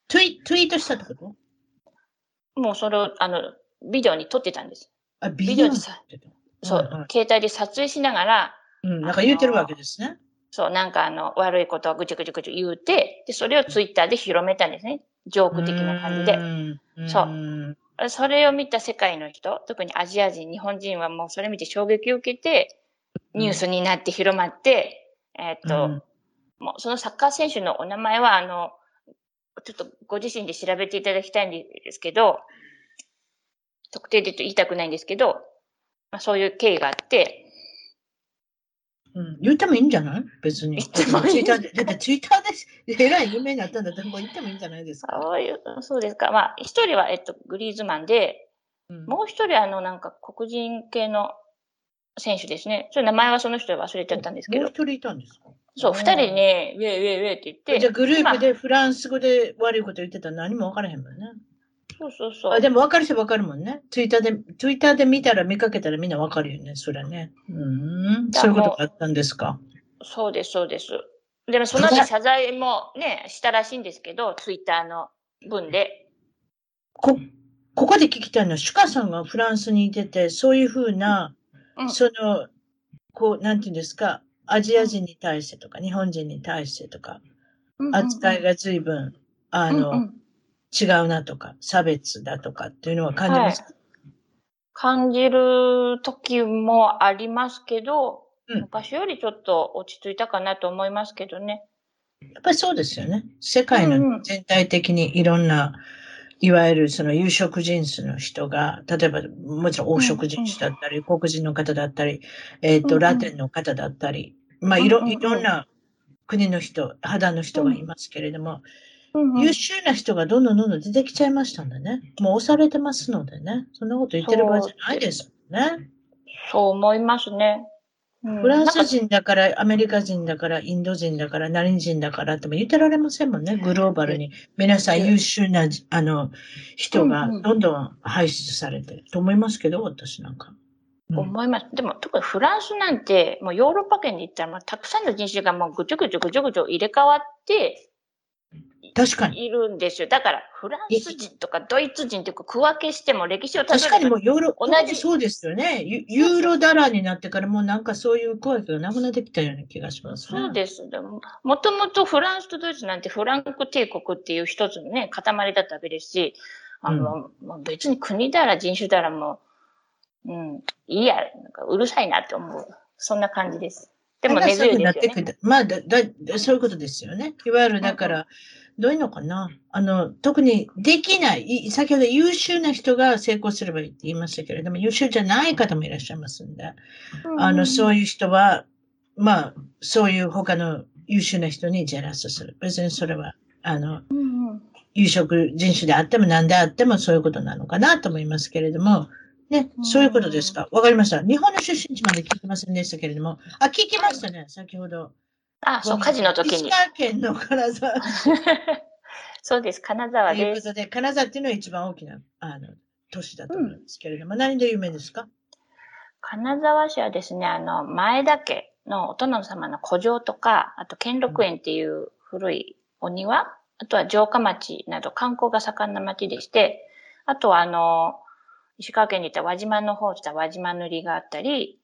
ツイツイートしたってこと？もうそれを、あの、ビデオに撮ってたんです。あ、ビデオに撮ってたそう、はいはい、携帯で撮影しながら、うん、なんか言うてるわけですね。そう、なんかあの、悪いことをぐちゃぐちゃぐちゃ言うて、で、それをツイッターで広めたんですね。ジョーク的な感じで。そう。それを見た世界の人、特にアジア人、日本人はもうそれ見て衝撃を受けて、ニュースになって広まって、うん、えっ、と、うん、もうそのサッカー選手のお名前は、あの、ちょっとご自身で調べていただきたいんですけど、特定で言いたくないんですけど、まあ、そういう経緯があって、うん、言ってもいいんじゃない？別に。ツイッターで、だってツイッターで、えらい有名になったんだったらもう言ってもいいんじゃないですか？そういう、そうですか。まあ、一人は、えっと、グリーズマンで、うん、もう一人は、あの、なんか、黒人系の選手ですね。それ名前はその人忘れちゃったんですけど。もう一人いたんですか？そう、二人ね、ウェイウェイウェイって言って。じゃあグループでフランス語で悪いこと言ってたら何も分からへんもんね。そうそうそう。あでも分かる人分かるもんね。ツイッターで、ツイッターで見たら見かけたらみんな分かるよね、それね。うん。そういうことがあったんですか？そうです、そうです。でもその後謝罪もね、したらしいんですけど、ツイッターの文で。こ、ここで聞きたいのは、シュカさんがフランスにいてて、そういうふうな、うん、その、こう、なんていうんですか、アジア人に対してとか、日本人に対してとか、扱いが随分、あの、うんうん、違うなとか、差別だとかっていうのは感じます？か、はい、感じる時もありますけど、うん、昔よりちょっと落ち着いたかなと思いますけどね。やっぱりそうですよね。世界の全体的にいろんな、うんうん、いわゆるその有色人種の人が、例えばもちろん黄色人種だったり、うんうん、黒人の方だったり、えっ、ー、と、ラテンの方だったり、まあいろ、いろんな国の人、肌の人がいますけれども、うんうん、優秀な人がどんどんどんどん出てきちゃいましたんでね。もう押されてますのでね。そんなこと言ってる場合じゃないですもんね。そう思いますね。フランス人だから、アメリカ人だから、インド人だから、何人だからっても言ってられませんもんね、グローバルに。皆さん優秀な、あの、人がどんどん排出されてると思いますけど、私なんか。思います。でも、特にフランスなんて、もうヨーロッパ圏に行ったら、たくさんの人種がもうぐちょぐちょぐちょぐちょ入れ替わって、確かに。いるんですよ。だから、フランス人とかドイツ人とか区分けしても歴史を確かにもうヨーロ、同じ。そうですよね。ユーロダラーになってからもうなんかそういう区分けがなくなってきたような気がします、ね、そうです。でも、もともとフランスとドイツなんてフランク帝国っていう一つのね、塊だったわけですし、あの、うん、別に国だら人種だらもう、うん、いいや、なんかうるさいなって思う。そんな感じです。でも根強いですよね。まあだだ、そういうことですよね。いわゆるだから、うんどういうのかな？あの、特にできない、先ほど優秀な人が成功すればいいって言いましたけれども、優秀じゃない方もいらっしゃいますんで、うん、あの、そういう人は、まあ、そういう他の優秀な人にジェラスする。別にそれは、あの、うん、有色人種であっても何であってもそういうことなのかなと思いますけれども、ね、そういうことですか？わかりました。日本の出身地まで聞きませんでしたけれども、あ、聞きましたね、先ほど。あ、そう、火事の時に。石川県の金沢。そうです、金沢です。ということで、金沢っていうのは一番大きなあの都市だと思うんですけれども、うん、何で有名ですか？金沢市はですね、あの、前田家のお殿様の古城とか、あと兼六園っていう古いお庭、あとは城下町など観光が盛んな町でして、あとはあの、石川県に行った輪島の方した輪島塗があったり、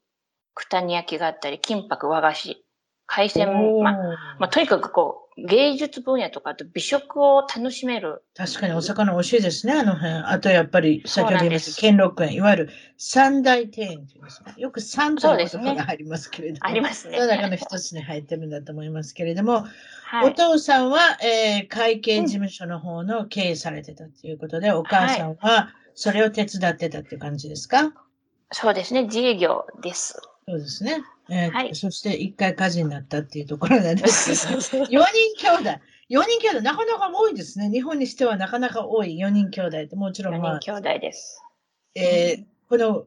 九谷焼があったり、金箔和菓子、海鮮も、まあ、まあ、とにかくこう、芸術分野とか、あと美食を楽しめる。確かにお魚美味しいですね、あの辺。あとやっぱり、先ほど言いました、兼六園、いわゆる三大庭園というんですね。よく三という言葉がありますけれども、ね、ありますね。その中の一つに入ってるんだと思いますけれども、はい、お父さんは、えー、会計事務所の方の経営されてたということで、うん、お母さんはそれを手伝ってたっていう感じですか、はい、そうですね、自営業です。そうですね。えー、はい、そして一回火事になったっていうところなんですけど、4人兄弟。4人兄弟、なかなか多いですね。日本にしてはなかなか多い4人兄弟って、もちろん、まあ。4人兄弟です。えー、この、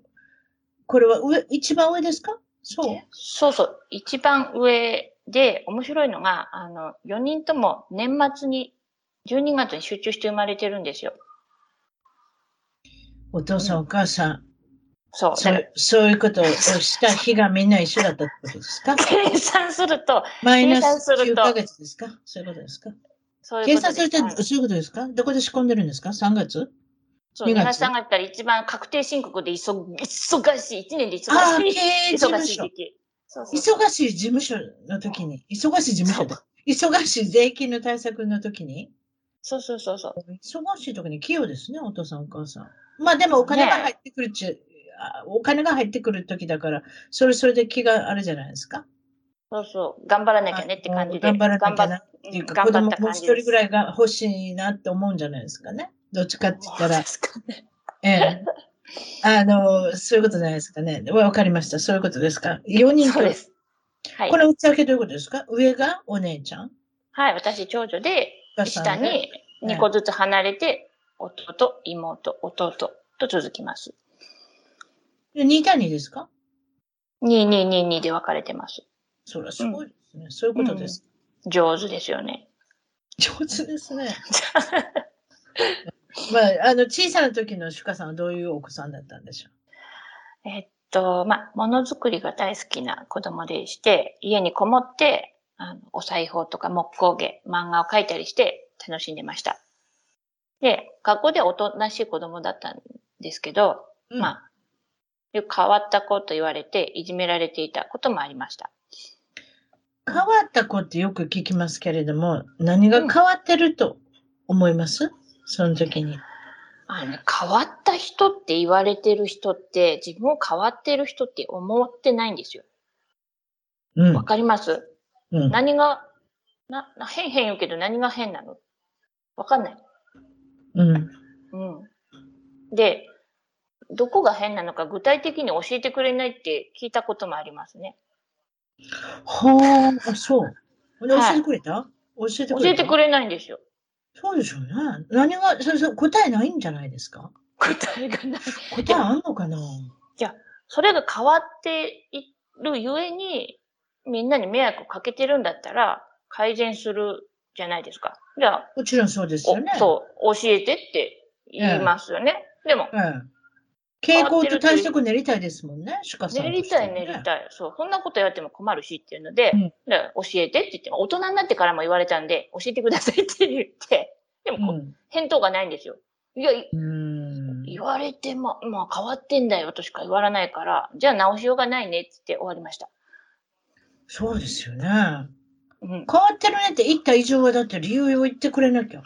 これは上、一番上ですか？そう？そうそう。一番上で、面白いのが、あの、4人とも年末に、12月に集中して生まれてるんですよ。お父さん、お母さん、そう。そうそういうことをした日がみんな一緒だったってことですか？計算すると、マイナス9ヶ月ですか？そういうことですか？そういう計算すると、そういうことですか？どこで仕込んでるんですか ?3 月？そう、2月？3月から一番確定申告で忙忙しい、1年で忙しい。あ経営事務所。忙しい事務所の時に、忙しい事務所で、忙しい税金の対策の時に、そうそうそうそう。忙しい時に器用ですね、お父さんお母さん。まあでもお金が入ってくるっちゅう、お金が入ってくる時だから、それそれで気があるじゃないですか。そうそう。頑張らなきゃねって感じで。頑張らなきゃなっていうか、子供もう一人ぐらいが欲しいなって思うんじゃないですかね。どっちかって言ったら。ね、ええ。あの、そういうことじゃないですかね。わかりました。そういうことですか。4人そうです。はい。この内訳どういうことですか？上が？お姉ちゃん？はい。私、長女で、下に2個ずつ離れて、弟、妹、弟と続きます。2対2ですか ?2222 で分かれてます。それはすごいですね。うん、そういうことです、うん、上手ですよね。上手ですね。まあ、あの、小さな時のシュカさんはどういうお子さんだったんでしょう？えっと、まあ、ものづくりが大好きな子供でして、家にこもって、あのお裁縫とか木工芸、漫画を描いたりして楽しんでました。で、学校ではおとなしい子供だったんですけど、うん、まあ、変わった子と言われていじめられていたこともありました。変わった子ってよく聞きますけれども、何が変わってると思います、うん、その時に。あの、ね、変わった人って言われてる人って、自分を変わってる人って思ってないんですよ。わ、うん、かります、うん、何が、な、変変言うけど何が変なの？わかんない。うん。うん。で、どこが変なのか具体的に教えてくれないって聞いたこともありますね。はあ、そう。教えてくれた、教えてくれ教えてくれないんですよ。そうでしょうね。何が、そそ答えないんじゃないですか？答えがない。答えあんのかな？じゃあ、それが変わっているゆえに、みんなに迷惑をかけてるんだったら、改善するじゃないですか。じゃあ、もちろんそうですよね。そう、教えてって言いますよね。でも、ええ、傾向と対策練りたいですもんね、しかし、ね。練りたい、練りたい。そう、そんなこと言われても困るしっていうので、うん、教えてって言っても、大人になってからも言われたんで、教えてくださいって言って、でも、うん、返答がないんですよ。いや、言われても、まあ変わってんだよとしか言わないから、じゃあ直しようがないねって言って終わりました。そうですよね。うん、変わってるねって言った以上はだって理由を言ってくれなきゃ。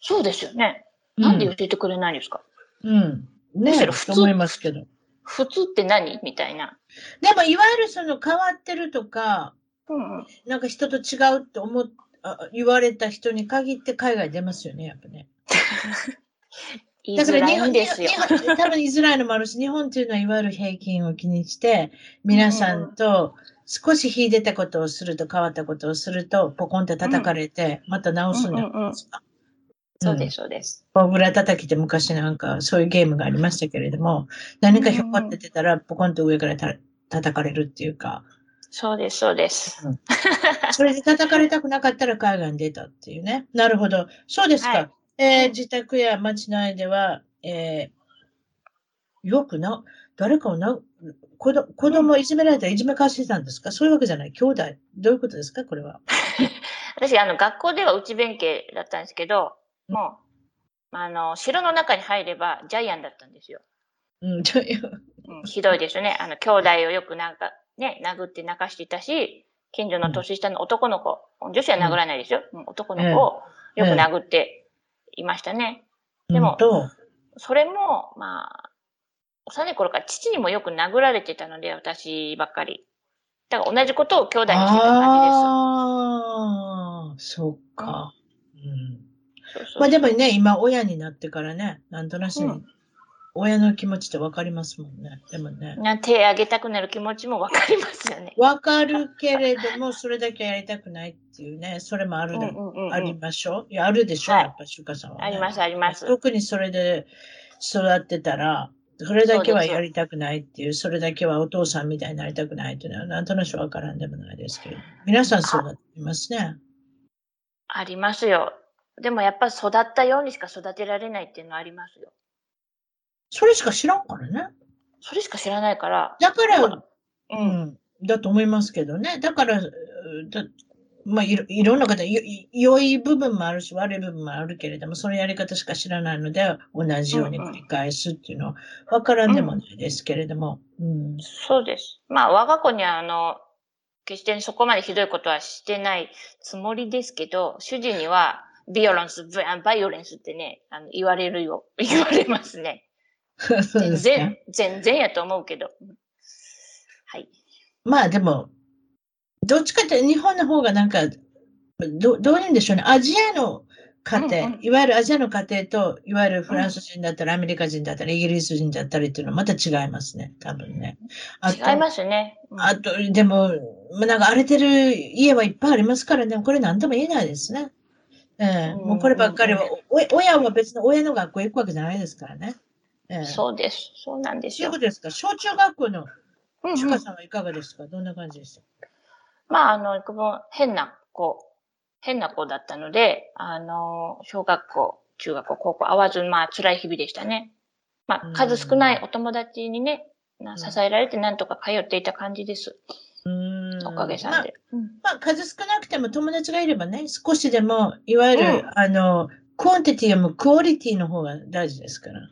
そうですよね。なんで教えてくれないんですか？うん。ね、むしろ普通。思いますけど。普通って何？みたいな。でも、いわゆるその変わってるとか、うん、なんか人と違うって思っあ言われた人に限って海外出ますよね、やっぱね。だから日本、日本、多分言いづらいのもあるし、日本っていうのはいわゆる平均を気にして、皆さんと少し秀でたことをすると変わったことをすると、ポコンって叩かれて、また直すんじゃないですか。そうです、そうです。ボブラ叩きって昔なんかそういうゲームがありましたけれども、何か引っ張っててたら、ポコンと上からた叩かれるっていうか。そうです、そうです。うん、それで叩かれたくなかったら海外に出たっていうね。なるほど。そうですか。はい、えー、自宅や町内では、えー、よくな、誰かをな、子ど子供いじめられたらいじめかしてたんですか？そういうわけじゃない。兄弟。どういうことですか？これは。私、あの、学校では内弁慶だったんですけど、もう、あの、城の中に入ればジャイアンだったんですよ。うん、ジャイアン。うん、ひどいですよね。あの、兄弟をよくなんか、ね、殴って泣かしていたし、近所の年下の男の子、女子は殴らないですよ。うん、男の子をよく殴っていましたね。でも、それも、まあ、幼い頃から父にもよく殴られてたので、私ばっかり。だから同じことを兄弟にしてた感じです。ああ、そっか。うんまあでもね、今親になってからね、なんとなしに、親の気持ちってわかりますもんね。でもね。手あげたくなる気持ちもわかりますよね。わかるけれども、それだけやりたくないっていうね、それもあるで、ありましょう。いや、あるでしょ、はい、やっぱ、しゅかさんは、ね、あります、あります。特にそれで育ってたら、それだけはやりたくないっていう、それだけはお父さんみたいになりたくないっていうのは、なんとなくわからんでもないですけど。皆さんそうだと思いますね。ありますよ。でもやっぱり育ったようにしか育てられないっていうのはありますよ。それしか知らんからね。それしか知らないから。だから、うん、だと思いますけどね。だから、だまあいろ、いろんな方、良い部分もあるし、悪い部分もあるけれども、そのやり方しか知らないので、同じように繰り返すっていうのは、わからんでもないですけれども。うん、うん、そうです。まあ、我が子には、あの、決してそこまでひどいことはしてないつもりですけど、主人には、ビオランス、バイオレンスってね、あの言われるよ。言われますね。全然、全然やと思うけど。はい。まあでも、どっちかって日本の方がなんか、どどういうんでしょうね。アジアの家庭、うんうん、いわゆるアジアの家庭と、いわゆるフランス人だったり、アメリカ人だったり、イギリス人だったりっていうのはまた違いますね。多分ね。違いますね。うん、あと、でも、なんか荒れてる家はいっぱいありますからね。これ何とも言えないですね。ええもうこればっかりは、お親は別の親の学校行くわけじゃないですからね。ええ、そうです。そうなんですよ。そうですか？小中学校の、シュカさんはいかがですか、どんな感じですかまあ、あの、変な子、変な子だったので、あの、小学校、中学校、高校、会わず、まあ、辛い日々でしたね。まあ、数少ないお友達にね、支えられてなんとか通っていた感じです。おかげさんで。まあ、まあ、数少なくても友達がいればね、少しでも、いわゆる、うん、あの、 quantity よりも quality の方が大事ですから。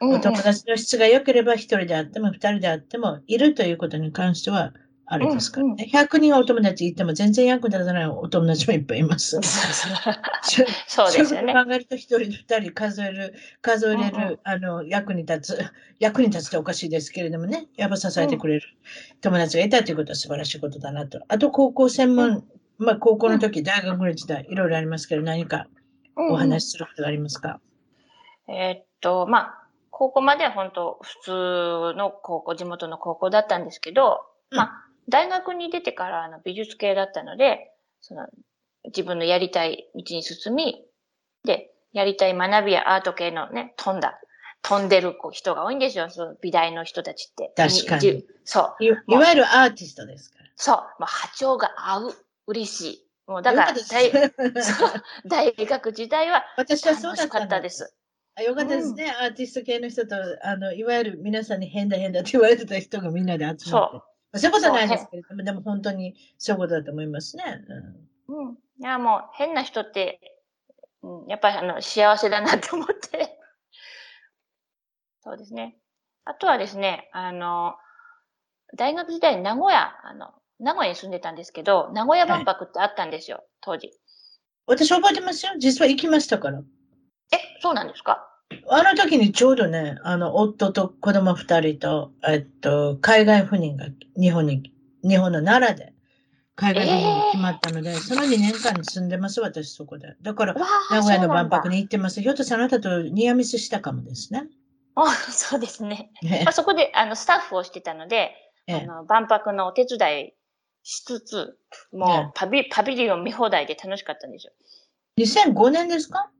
うんうん、お友達の質が良ければ一人であっても二人であっても、いるということに関しては、あれですからね。100人お友達いても全然役に立たないお友達もいっぱいいます。そうですよね。考えると一人二人数える、数えれる、うんうん、あの、役に立つ、役に立つっておかしいですけれどもね、やっぱ支えてくれる友達がいたということは素晴らしいことだなと。あと、高校専門、うん、まあ、高校の時、大学の時代、いろいろありますけど、何かお話しすることがありますか、うんうん、えー、っと、まあ、高校までは本当、普通の高校、地元の高校だったんですけど、まあ、大学に出てからあの美術系だったので、その、自分のやりたい道に進み、で、やりたい学びやアート系のね、飛んだ、飛んでる人が多いんですよ、その美大の人たちって。確かに。そうい。いわゆるアーティストですから。そう。もう波長が合う。嬉しい。もうだから大、大学時代は私はそうだったです。あよかったですね、うん、アーティスト系の人と、あの、いわゆる皆さんに変だ変だって言われてた人がみんなで集まって。そう。そういうことないですけれども、でも本当にそういうことだと思いますね。うん。うん、いや、もう変な人って、うん、やっぱりあの幸せだなと思って。そうですね。あとはですね、あの、大学時代に名古屋、あの、名古屋に住んでたんですけど、名古屋万博ってあったんですよ、はい、当時。私覚えてますよ。実は行きましたから。え、そうなんですか？あの時にちょうどね、あの、夫と子供二人と、えっと、海外赴任が日本に、日本の奈良で、海外赴任が決まったので、えー、その2年間に住んでます、私そこで。だから、名古屋の万博に行ってます。ひょっとしてあなたとニアミスしたかもですね。あそうですね。ねまあ、そこであのスタッフをしてたので、ええ、あの万博のお手伝いしつつ、もうパビ,、パビリオン見放題で楽しかったんですよ。2005年ですか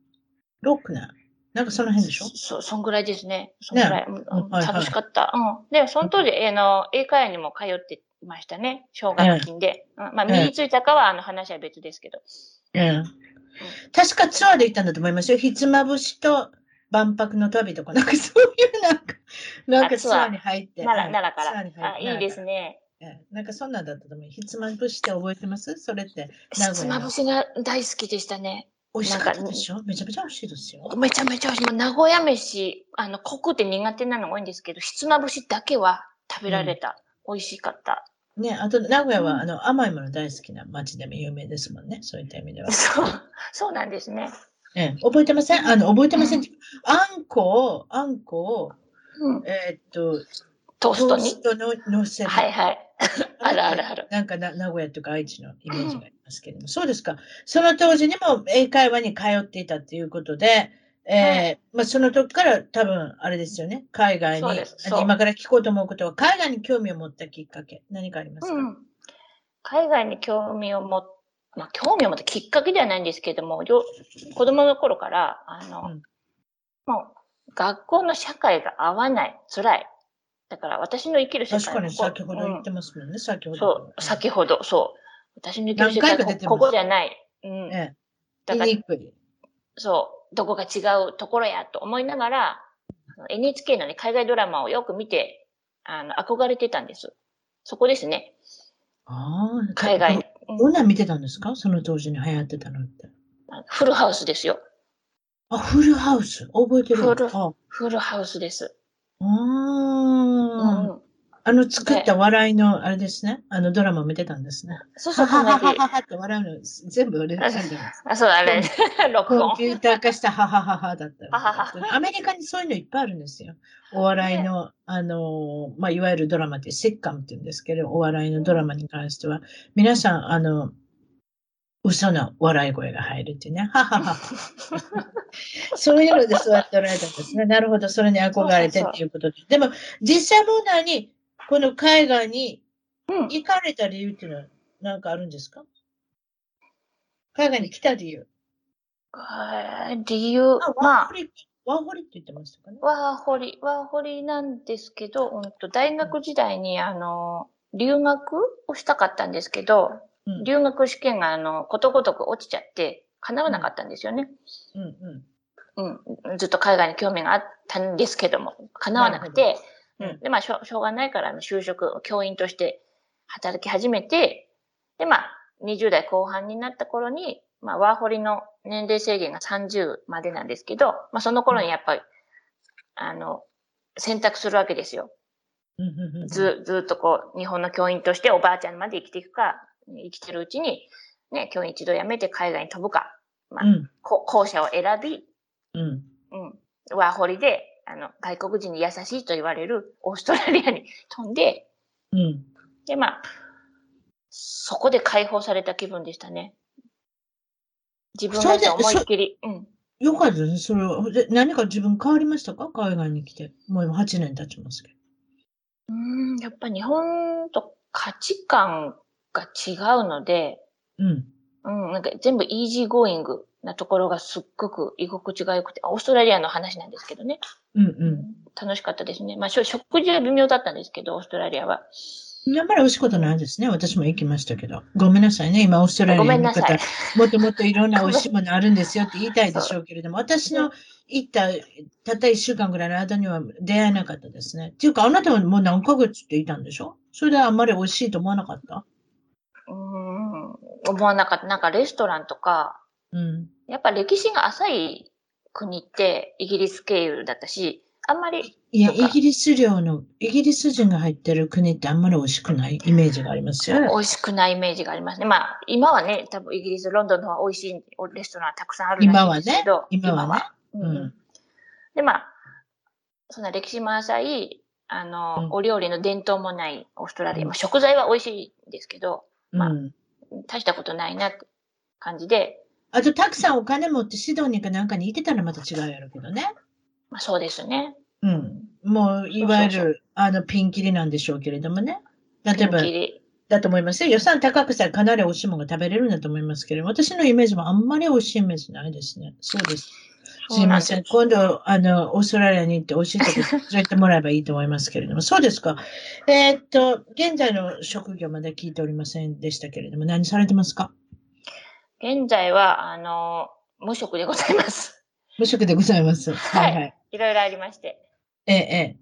?6 年。なんかその辺でしょ？そ、そんぐらいですね。そんぐらい。ねうん楽しかった。うん。で、その当時、あの、英会話にも通っていましたね。奨学金で。うん、まあ、身についたかは、あの話は別ですけど。うん。確かツアーで行ったんだと思いますよ。ひつまぶしと万博の旅とか、なんかそういうなんか、なんかツアーに入って。奈良、奈良から。あ、いいですね。なんかそんなんだったと思う。ひつまぶしって覚えてます？それって。ひつまぶしが大好きでしたね。美味しかったでしょ？めちゃめちゃ美味しいですよ。めちゃめちゃ美味しい。名古屋飯、あの、コクって苦手なのが多いんですけど、ひつまぶしだけは食べられた。うん、美味しかった。ね、あと、名古屋は、あの、甘いもの大好きな街でも有名ですもんね。そういった意味では。そう、そうなんですね。ええ、覚えてません？あの、覚えてません、うん、あんこを、あんこを、うん、えー、っと、トーストに？トーストの乗せる。はいはい。あるあるある。なんかな名古屋とか愛知のイメージがありますけれども、うん、そうですか。その当時にも英会話に通っていたということで、えー、はい、まあ、その時から多分あれですよね。海外に、今から聞こうと思うことは、海外に興味を持ったきっかけ、何かありますか、うん、海外に興味を持っまあ、興味を持ったきっかけではないんですけれども、子供の頃から、あの、うん、もう、学校の社会が合わない、辛い。だから私の生きる社会確かに先ほど言ってますもんね、うん、先ほど。そう、先ほど、そう。私の生きる社会がここじゃない。うん。ええ、だから、そう、どこか違うところやと思いながら、NHK のね、海外ドラマをよく見て、あの、憧れてたんです。そこですね。ああ、海外。どんなん見てたんですか？その当時に流行ってたのって。フルハウスですよ。あ、フルハウス覚えてるフルフルハウスです。ああ、うん、あの作った笑いの、あれですね。あのドラマ見てたんですね。そうそう、はははははって笑うの、全部俺。あ、そう、あれ、録音。コンピューター化したははははだった。アメリカにそういうのいっぱいあるんですよ。お笑いの、あの、まあ、いわゆるドラマってセッカムって言うんですけど、お笑いのドラマに関しては、皆さん、あの、嘘の笑い声が入るっていうね。ははは。そういうので座っておられたんですね。なるほど。それに憧れてっていうことで。でも、実際問題に、この海外に行かれた理由っていうのは何かあるんですか？海外に来た理由。理由、まあ。ワーホリって言ってましたかね？ワーホリ、ワーホリなんですけど、うんと大学時代にあの、留学をしたかったんですけど、うん、留学試験があの、ことごとく落ちちゃって、叶わなかったんですよね。うん、うん。うん。ずっと海外に興味があったんですけども、叶わなくて、うん。で、まあしょ、しょうがないから、就職、教員として働き始めて、で、まあ、20代後半になった頃に、まあ、ワーホリの年齢制限が30までなんですけど、まあ、その頃にやっぱり、あの、選択するわけですよ。ず、ずっとこう、日本の教員としておばあちゃんまで生きていくか、生きてるうちに、ね、教員一度辞めて海外に飛ぶか、まあ、うん、校舎を選び、うん。うん。ワーホリで、あの、外国人に優しいと言われるオーストラリアに飛んで、うん。で、まあ、そこで解放された気分でしたね。自分らし思いっきり。うん。よかったですね。それは。で何か自分変わりましたか？海外に来て。もう今8年経ちますけど。うん、やっぱ日本と価値観が違うので、うん。うん、なんか全部 easy going なところがすっごく居心地が良くて、オーストラリアの話なんですけどね。うんうん。楽しかったですね。まあ、食事は微妙だったんですけど、オーストラリアは。やっぱり美味しいことないですね。私も行きましたけど。ごめんなさいね。今、オーストラリアに行く方、もっともっといろんな美味しいものあるんですよって言いたいでしょうけれども、私の行ったたった一週間ぐらいの間には出会えなかったですね。っていうか、あなたはもう何ヶ月っていたんでしょ？それであんまり美味しいと思わなかった？うん、思わなかった。なんかレストランとか、うん、やっぱ歴史が浅い国ってイギリス経由だったし、あんまり。いや、イギリス領の、イギリス人が入ってる国ってあんまり美味しくないイメージがありますよ。美味しくないイメージがありますね。まあ、今はね、多分イギリス、ロンドンの方が美味しいレストランたくさんあるんですけど。今はね。今はね。うん。で、まあ、そんな歴史も浅い、あの、うん、お料理の伝統もないオーストラリア。まあ、食材は美味しいんですけど、まあ、うん、大したことないなって感じで。あと、たくさんお金持ってシドニーかなんかにいてたらまた違うやろうけどね。まあ、そうですね。うん。もう、いわゆる、あの、ピンキリなんでしょうけれどもね。例えば、だと思いますよ。予算高くさえかなり美味しいものが食べれるんだと思いますけれども、私のイメージもあんまり美味しいイメージないですね。そうです。すいません。今度、あの、オーストラリアに行って美味しいとこ連れてもらえばいいと思いますけれども。そうですか。えー、っと、現在の職業まで聞いておりませんでしたけれども、何されてますか？現在は、あの、無職でございます。無職でございます。はい、はい。いろいろありまして。ええ、ええ。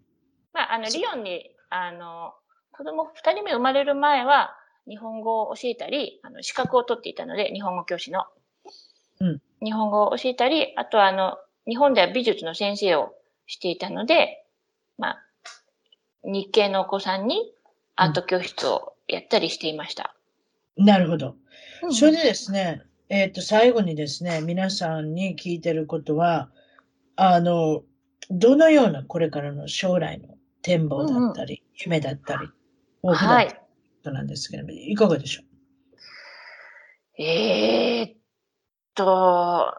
まあ、あの、リヨンに、あの、子供二人目生まれる前は、日本語を教えたり、あの、資格を取っていたので、日本語教師の。うん。日本語を教えたり、あとは、あの、日本では美術の先生をしていたので、まあ、日系のお子さんにアート教室をやったりしていました。うん、なるほど。それでですね、えっ、ー、と、最後にですね、皆さんに聞いてることは、あの、どのようなこれからの将来の展望だったり、うん、夢だったり、抱負だったり、となんですけども、はい、いかがでしょう？えー、っと、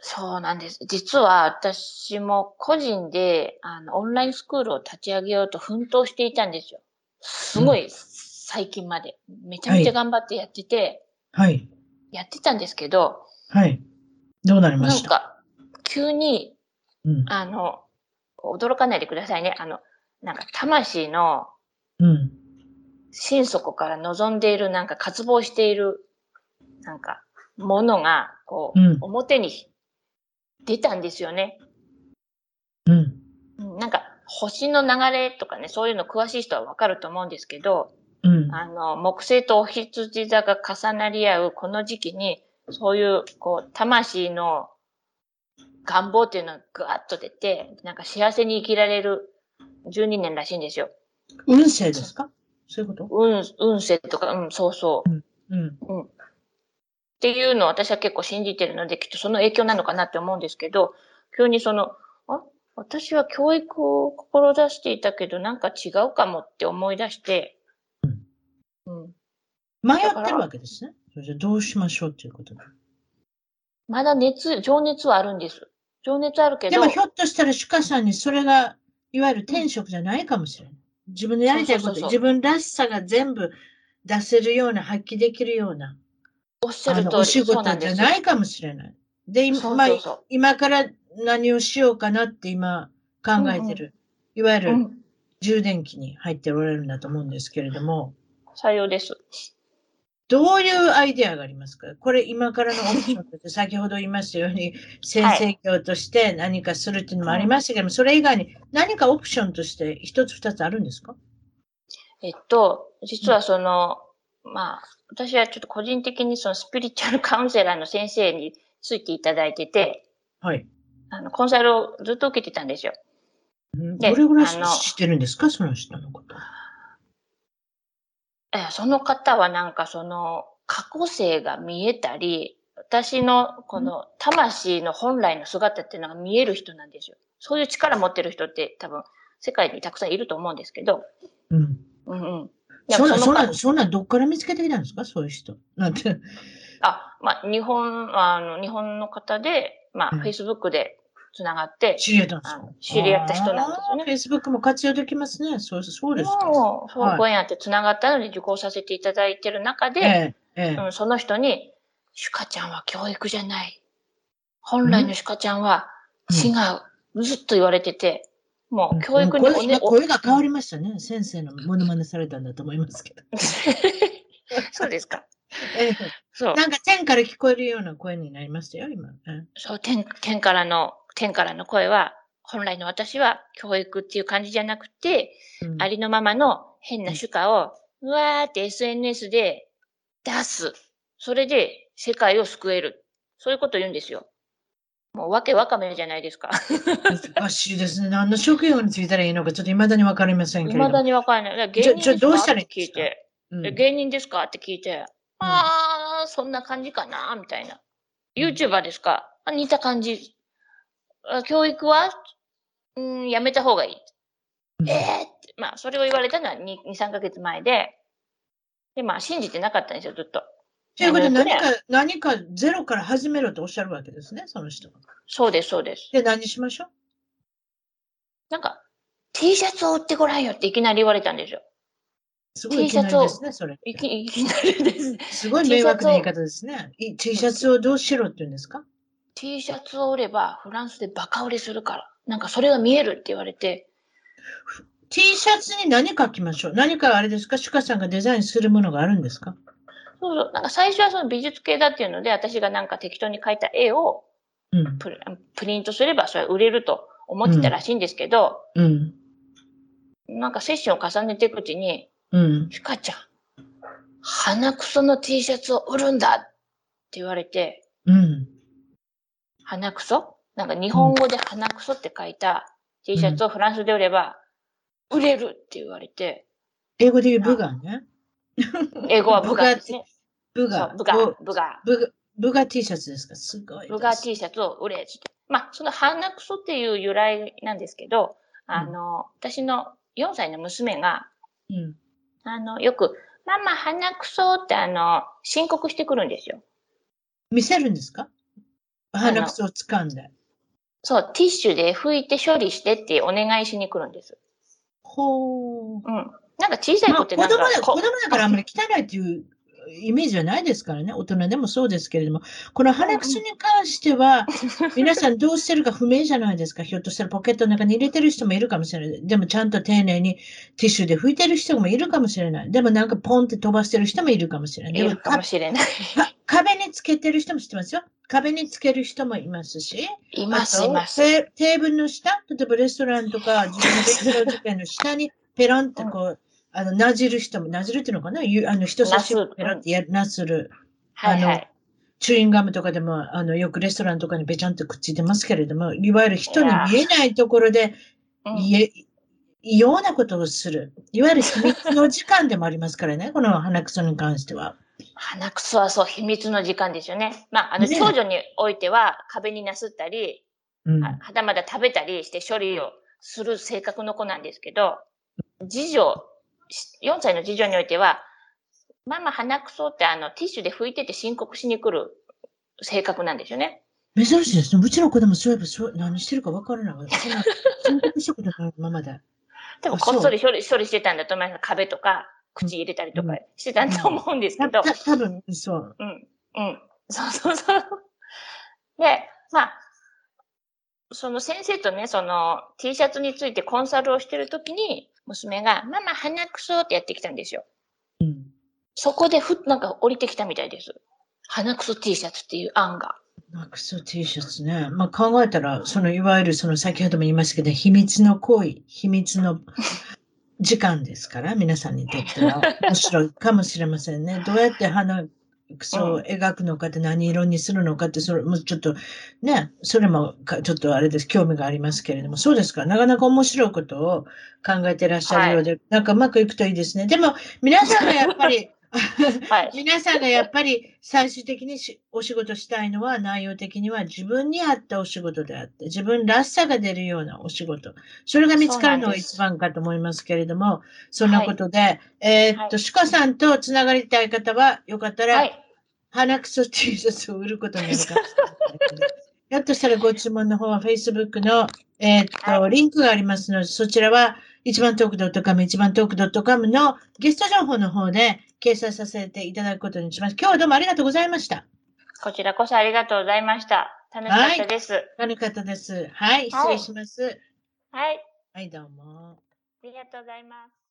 そうなんです。実は私も個人であのオンラインスクールを立ち上げようと奮闘していたんですよ。すごい最近まで。めちゃめちゃ頑張ってやってて、はい。やってたんですけど、はい。どうなりました？なんか、急にうん、あの、驚かないでくださいね。あの、なんか魂の、うん。心底から望んでいる、なんか渇望している、なんか、ものが、こう、うん、表に出たんですよね。うん。なんか、星の流れとかね、そういうの詳しい人はわかると思うんですけど、うん、あの、木星とお羊座が重なり合うこの時期に、そういう、こう、魂の願望っていうのがぐわっと出て、なんか幸せに生きられる12年らしいんですよ。運勢ですか？そういうこと？運、運勢とか、うん、そうそう。うん。うん。うん、っていうのを私は結構信じてるので、きっとその影響なのかなって思うんですけど、急にその、あ、私は教育を志していたけど、なんか違うかもって思い出して、うん。うん、迷ってるわけですね。それじゃどうしましょうっていうことまだ熱、情熱はあるんです。情熱あるけど。でもひょっとしたら、シュカさんにそれが、いわゆる転職じゃないかもしれない。自分のやりたいこと、自分らしさが全部出せるような、発揮できるような、おっしゃる通りお仕事じゃないかもしれない。で、今、まあ、今から何をしようかなって今考えてる。うんうん、いわゆる充電器に入っておられるんだと思うんですけれども。採用です。どういうアイデアがありますか？これ今からのオプションとして、先ほど言いましたように、先生業として何かするっていうのもありましたけども、はい、それ以外に何かオプションとして一つ二つあるんですか？えっと、実はその、うん、まあ、私はちょっと個人的にそのスピリチュアルカウンセラーの先生についていただいてて、はい。あの、コンサルをずっと受けてたんですよ。どれぐらい知ってるんですか？その人のこと。えその方はなんかその過去性が見えたり、私のこの魂の本来の姿っていうのが見える人なんですよ。そういう力持ってる人って多分世界にたくさんいると思うんですけど。うん。うんうん。そんな、そんな、そんなどっから見つけてきたんですか？そういう人。なんて。あ、まあ、日本、あの、日本の方で、まあ、フェイスブックでつながって、知り合った知り合った人なんですよね。フェイスブックも活用できますね。そうそうですか。そう、ご縁あってつながったので受講させていただいてる中で、えええ、うん、その人に、シュカちゃんは教育じゃない。本来のシュカちゃんは違う。ずっと言われてて、もう教育に、うん、声が変わりましたね。先生のモノマネされたんだと思いますけど。そうですか。えー、そう。なんか天から聞こえるような声になりましたよ、今。そう、天、天からの、天からの声は、本来の私は教育っていう感じじゃなくて、うん、ありのままの変な主化を、うわーって SNS で出す。それで世界を救える。そういうこと言うんですよ。もうわけわかめじゃないですか。難しいですね。何の職業についたらいいのか、ちょっと未だにわかりませんけど。未だにわからない。芸人ですか？どうしたら聞いて、うん、芸人ですか？って聞いて、うん、ああ、そんな感じかな、みたいな。YouTuber ですか？あ似た感じ。教育は、うん、やめた方がいい。うん、ええー、まあ、それを言われたのは2、2 3ヶ月前で、で、まあ、信じてなかったんですよ、ずっと。ということで、何か、何かゼロから始めろとおっしゃるわけですね、その人が。そうです、そうです。で、何しましょう？なんか、T シャツを売ってごらんよっていきなり言われたんですよ。すごいいきなりですね、それ。いき いきなりです。すごい迷惑な言い方ですね。T シャツをどうしろって言うんですか？?T シャツを売ればフランスでバカ売れするから。なんかそれが見えるって言われて。T シャツに何書きましょう？何かあれですか？シュカさんがデザインするものがあるんですか？そうそう。なんか最初はその美術系だっていうので、私がなんか適当に描いた絵をプ,、プリントすればそれは売れると思ってたらしいんですけど、うん、なんかセッションを重ねていくうちに、うん、シカちゃん、鼻くその T シャツを売るんだって言われて、うん、鼻くそ？なんか日本語で鼻くそって書いた T シャツをフランスで売れば、売れるって言われて。英語で言うブガーね。英語はブガですね。ブガ。ブガ。ブガ。ブガ T シャツですか？すごい。ブガ T シャツを売れ。まあ、その鼻くそっていう由来なんですけど、あの、うん、私の4歳の娘が、うん、あの、よく、ママ鼻くそってあの、申告してくるんですよ。見せるんですか？鼻くそを掴んで。そう、ティッシュで拭いて処理してってお願いしに来るんです。ほう。うん。なんか小さい子ってなんか、まあ、子供だ子供だからあんまり汚いっていうイメージはないですからね。大人でもそうですけれども。この鼻くそに関しては、皆さんどうしてるか不明じゃないですか。ひょっとしたらポケットの中に入れてる人もいるかもしれない。でもちゃんと丁寧にティッシュで拭いてる人もいるかもしれない。でもなんかポンって飛ばしてる人もいるかもしれない。いるかもしれない。壁につけてる人も知ってますよ。壁につける人もいますし。います、います。テーブルの下、例えばレストランとか自分の勉強机の下にペロンってこう、あの、なじる人も、なじるっていうのかな？あの、人差し指ペロってやなする。はいはい。チューインガムとかでも、あの、よくレストランとかにべちゃんとくっついてますけれども、いわゆる人に見えないところで、いえ、異様なことをする。いわゆる秘密の時間でもありますからね、この鼻くそに関しては。鼻くそはそう、秘密の時間ですよね。まあ、あの、長女においては壁になすったり、うん、はたまた食べたりして処理をする性格の子なんですけど、次女4歳の次女においては、ママ鼻くそってあの、ティッシュで拭いてて申告しに来る性格なんですよね。珍しいですね。うちの子でもそういえばそう何してるか分からない。申告したことないままで。でもこっそり処理処理してたんだと思います。壁とか、口入れたりとかしてたと思うんですけど。た多分そう。うん。うん。そうそうそう。で、まあ、その先生とね、その T シャツについてコンサルをしてるときに、娘が、ママ鼻くそってやってきたんですよ。うん。そこでふ、なんか降りてきたみたいです。鼻くそ T シャツっていう案が。鼻くそ T シャツね。まあ考えたら、そのいわゆるその先ほども言いましたけど、秘密の行為、秘密の時間ですから、皆さんにとっては。面白いかもしれませんね。どうやって鼻そう描くのかって何色にするのかって、それもちょっとね、それもちょっとあれです、興味がありますけれども、そうですか、なかなか面白いことを考えてらっしゃるようで、はい、なんかうまくいくといいですね。でも、皆さんがやっぱり、はい、皆さんがやっぱり最終的にお仕事したいのは内容的には自分に合ったお仕事であって、自分らしさが出るようなお仕事。それが見つかるのが一番かと思いますけれども、そんなことで、はい、えー、っと、シコさんとつながりたい方は、よかったら、はい。鼻くそ T シャツを売ることになるかもしれない。ひょっとしたらご注文の方は Facebook の、えー、っと、はい、リンクがありますので、そちらは一番トーク .com、一番トーク .com のゲスト情報の方で掲載させていただくことにします。今日はどうもありがとうございました。こちらこそありがとうございました。楽しかったです。はい、楽しかったです。はい、失礼します。はい。はい、どうも。ありがとうございます。